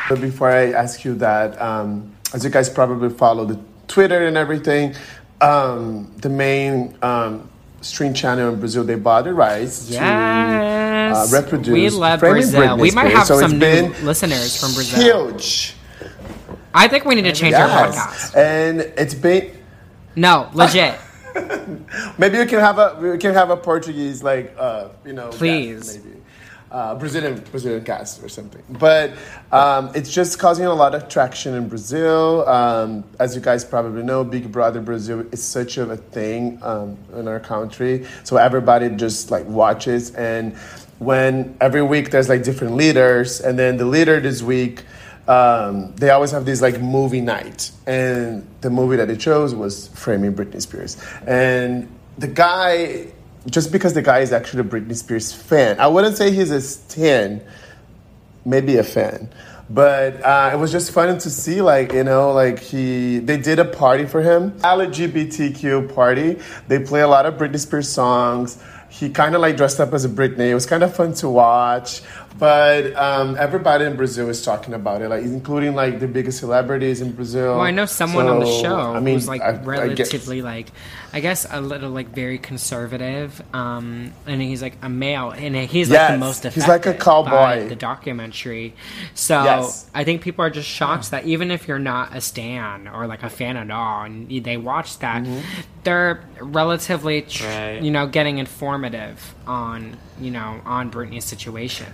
But before I ask you that, um, as you guys probably follow the Twitter and everything, um, the main um, stream channel in Brazil, they bought the rights Yes. to uh, reproduce We love Brazil. Britney We might Spears. have So it's some new been listeners from Brazil. Huge. I think we need to change our Yes. podcast. And it's been No, legit. [LAUGHS] Maybe we can have a we can have a Portuguese like uh, you know Please. maybe uh, Brazilian Brazilian cast or something. But um, it's just causing a lot of traction in Brazil. Um, as you guys probably know, Big Brother Brazil is such of a thing um, in our country. So everybody just like watches and when every week there's like different leaders and then the leader this week um, they always have this like movie night, and the movie that they chose was Framing Britney Spears. And the guy, just because the guy is actually a Britney Spears fan, I wouldn't say he's a stan, maybe a fan. But uh, it was just fun to see, like you know, like he they did a party for him, LGBTQ party. They play a lot of Britney Spears songs. He kind of like dressed up as a Britney. It was kind of fun to watch. But um, everybody in Brazil is talking about it, like including like the biggest celebrities in Brazil. Well, I know someone on the show I mean, who's like I- I get- relatively like, I guess a little like very conservative, um, and he's like a male, and he's like the Yes, most he's like a cowboy. the documentary. So Yes. I think people are just shocked that even if you're not a stan or like a fan at all, and they watch that, Mm-hmm. they're relatively, tr- Right. you know, getting informative on you know on Britney's situation.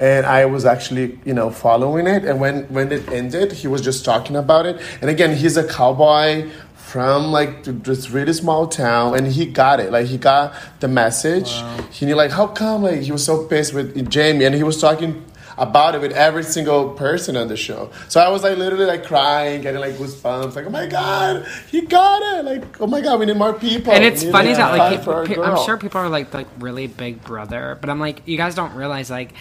and I was actually, you know, following it. And when when it ended, he was just talking about it. And again, he's a cowboy from like th- this really small town, and he got it. Like he got the message. He knew like how come like he was so pissed with Jamie, and he was talking about it with every single person on the show. So I was like literally like crying, getting like goosebumps, like oh my god, he got it! Like oh my god, we need more people. and it's funny that like for our pe- pe- girl. I'm sure people are like like really Big Brother, but I'm like you guys don't realize like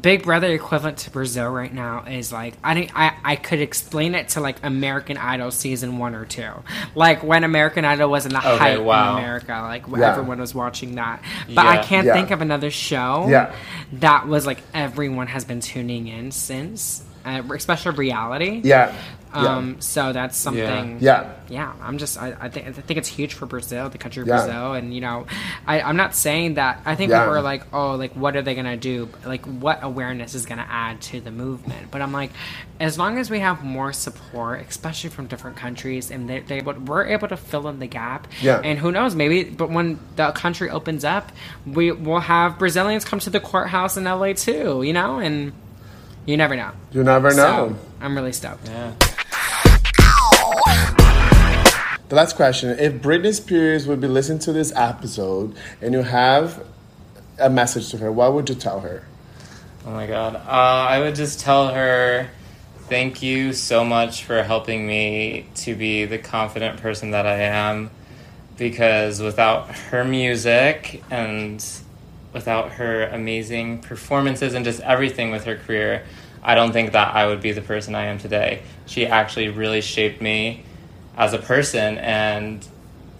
Big Brother equivalent to Brazil right now is like I think I I could explain it to like American Idol season one or two, like when American Idol was in the Okay, height wow. in America, like Yeah. everyone was watching that. But I can't Yeah. think of another show Yeah. that was like everyone has been tuning in since, uh, especially reality. Yeah. Um. So that's something Yeah. yeah, I'm just I, I think I think it's huge for Brazil, the country of Yeah. Brazil, and you know, I, I'm not saying that. I think Yeah. people are like, oh, like what are they gonna do? Like what awareness is gonna add to the movement? But I'm like, as long as we have more support, especially from different countries, and they, they would, we're able to fill in the gap. Yeah. And who knows? Maybe, but when the country opens up, we will have Brazilians come to the courthouse in LA too. You know, and you never know. You never know. So I'm really stoked. Yeah. The last question: If Britney Spears would be listening to this episode and you have a message to her, what would you tell her? Oh my god. Uh, I would just tell her thank you so much for helping me to be the confident person that I am. Because without her music and without her amazing performances and just everything with her career, I don't think that I would be the person I am today. She actually really shaped me as a person and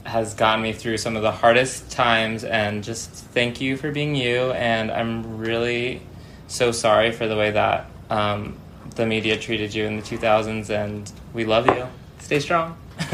has gotten me through some of the hardest times. And just thank you for being you. And i'm really so sorry for the way that um, the media treated you in the 2000s and we love you. Stay strong [LAUGHS] [LAUGHS]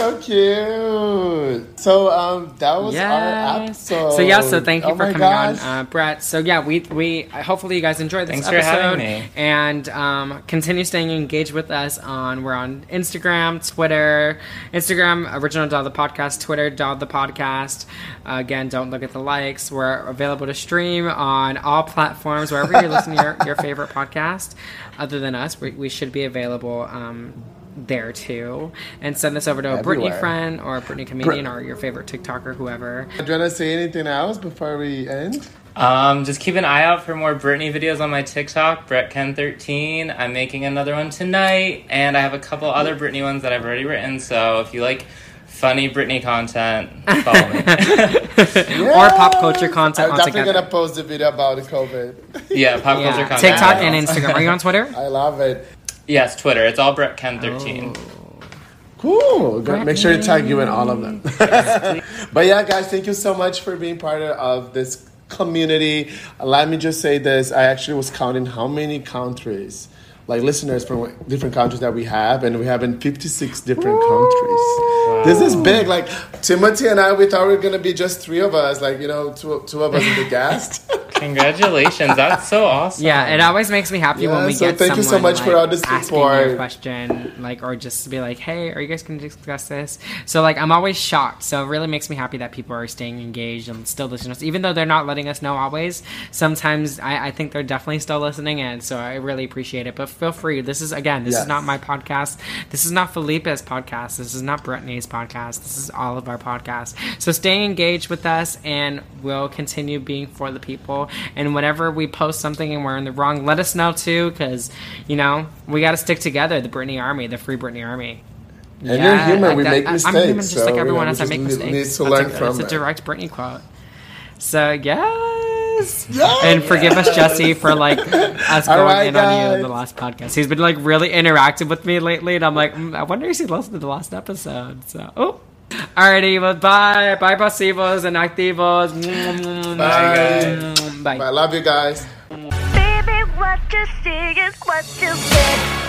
so cute. So um, that was our episode. So yeah, so thank you Oh for coming gosh. on, uh, Brett. So yeah, we we hopefully you guys enjoyed this Thanks for episode having me. and um, continue staying engaged with us on we're on Instagram, Twitter, Instagram original Doll the podcast, Twitter Doll the podcast. Uh, again, don't look at the likes. We're available to stream on all platforms wherever you're listening to your, your favorite [LAUGHS] podcast. Other than us, we, we should be available. Um, there too, and send this over to a Britney Everywhere. friend or a Britney comedian or your favorite TikToker, whoever. Do you want to say anything else before we end? um, just keep an eye out for more Britney videos on my TikTok, BrettKen13. I'm making another one tonight, and I have a couple other Britney ones that I've already written. So if you like funny Britney content, follow me. [LAUGHS] or pop culture content I'm definitely altogether. gonna post a video about COVID. yeah, pop culture Yeah. content. TikTok and Instagram. Are you on Twitter? I love it. Yes, Twitter. It's all Brett Ken thirteen. Cool. Go- Make sure to tag you in all of them. [LAUGHS] but yeah, guys, thank you so much for being part of this community. Let me just say this: I actually was counting how many countries, like listeners from different countries that we have, and we have in fifty-six different countries. This is big. Like Timothy and I, we thought we were gonna be just three of us. Like you know, two, two of us in the [LAUGHS] guest. Congratulations. That's so awesome. Yeah, it always makes me happy Yeah, when we so get thank you so someone, much for all the asking you a support. question, like, or just to be like, "Hey, are you guys going to discuss this?" So, like, I'm always shocked. So, it really makes me happy that people are staying engaged and still listening to us, even though they're not letting us know always. Sometimes I, I think they're definitely still listening and so I really appreciate it. But feel free. This is again, this Yes. is not my podcast. This is not Felipe's podcast. This is not Brittany's podcast. This is all of our podcasts. So, stay engaged with us, and we'll continue being for the people. And whenever we post something and we're in the wrong, let us know too, because you know we got to stick together. The Britney Army, the Free Britney Army. And you're human, we I- make I- I'm human just so, like you everyone know, else. I make mistakes. need to That's learn a, from It's a direct Britney quote. So yes. And forgive us, Jesse, for like [LAUGHS] us going right, in on you in the last podcast. He's been like really interactive with me lately, and I'm like, mm, I wonder if he listened to the last episode. So, oh. Alrighty, well, bye. Bye, pasivos and activos. Bye. Bye. I love you guys. Baby, what you see is what you get.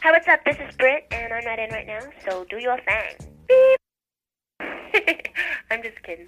Hi, what's up? This is Britt, and I'm not in right now, so do your thing. Beep. [LAUGHS] I'm just kidding.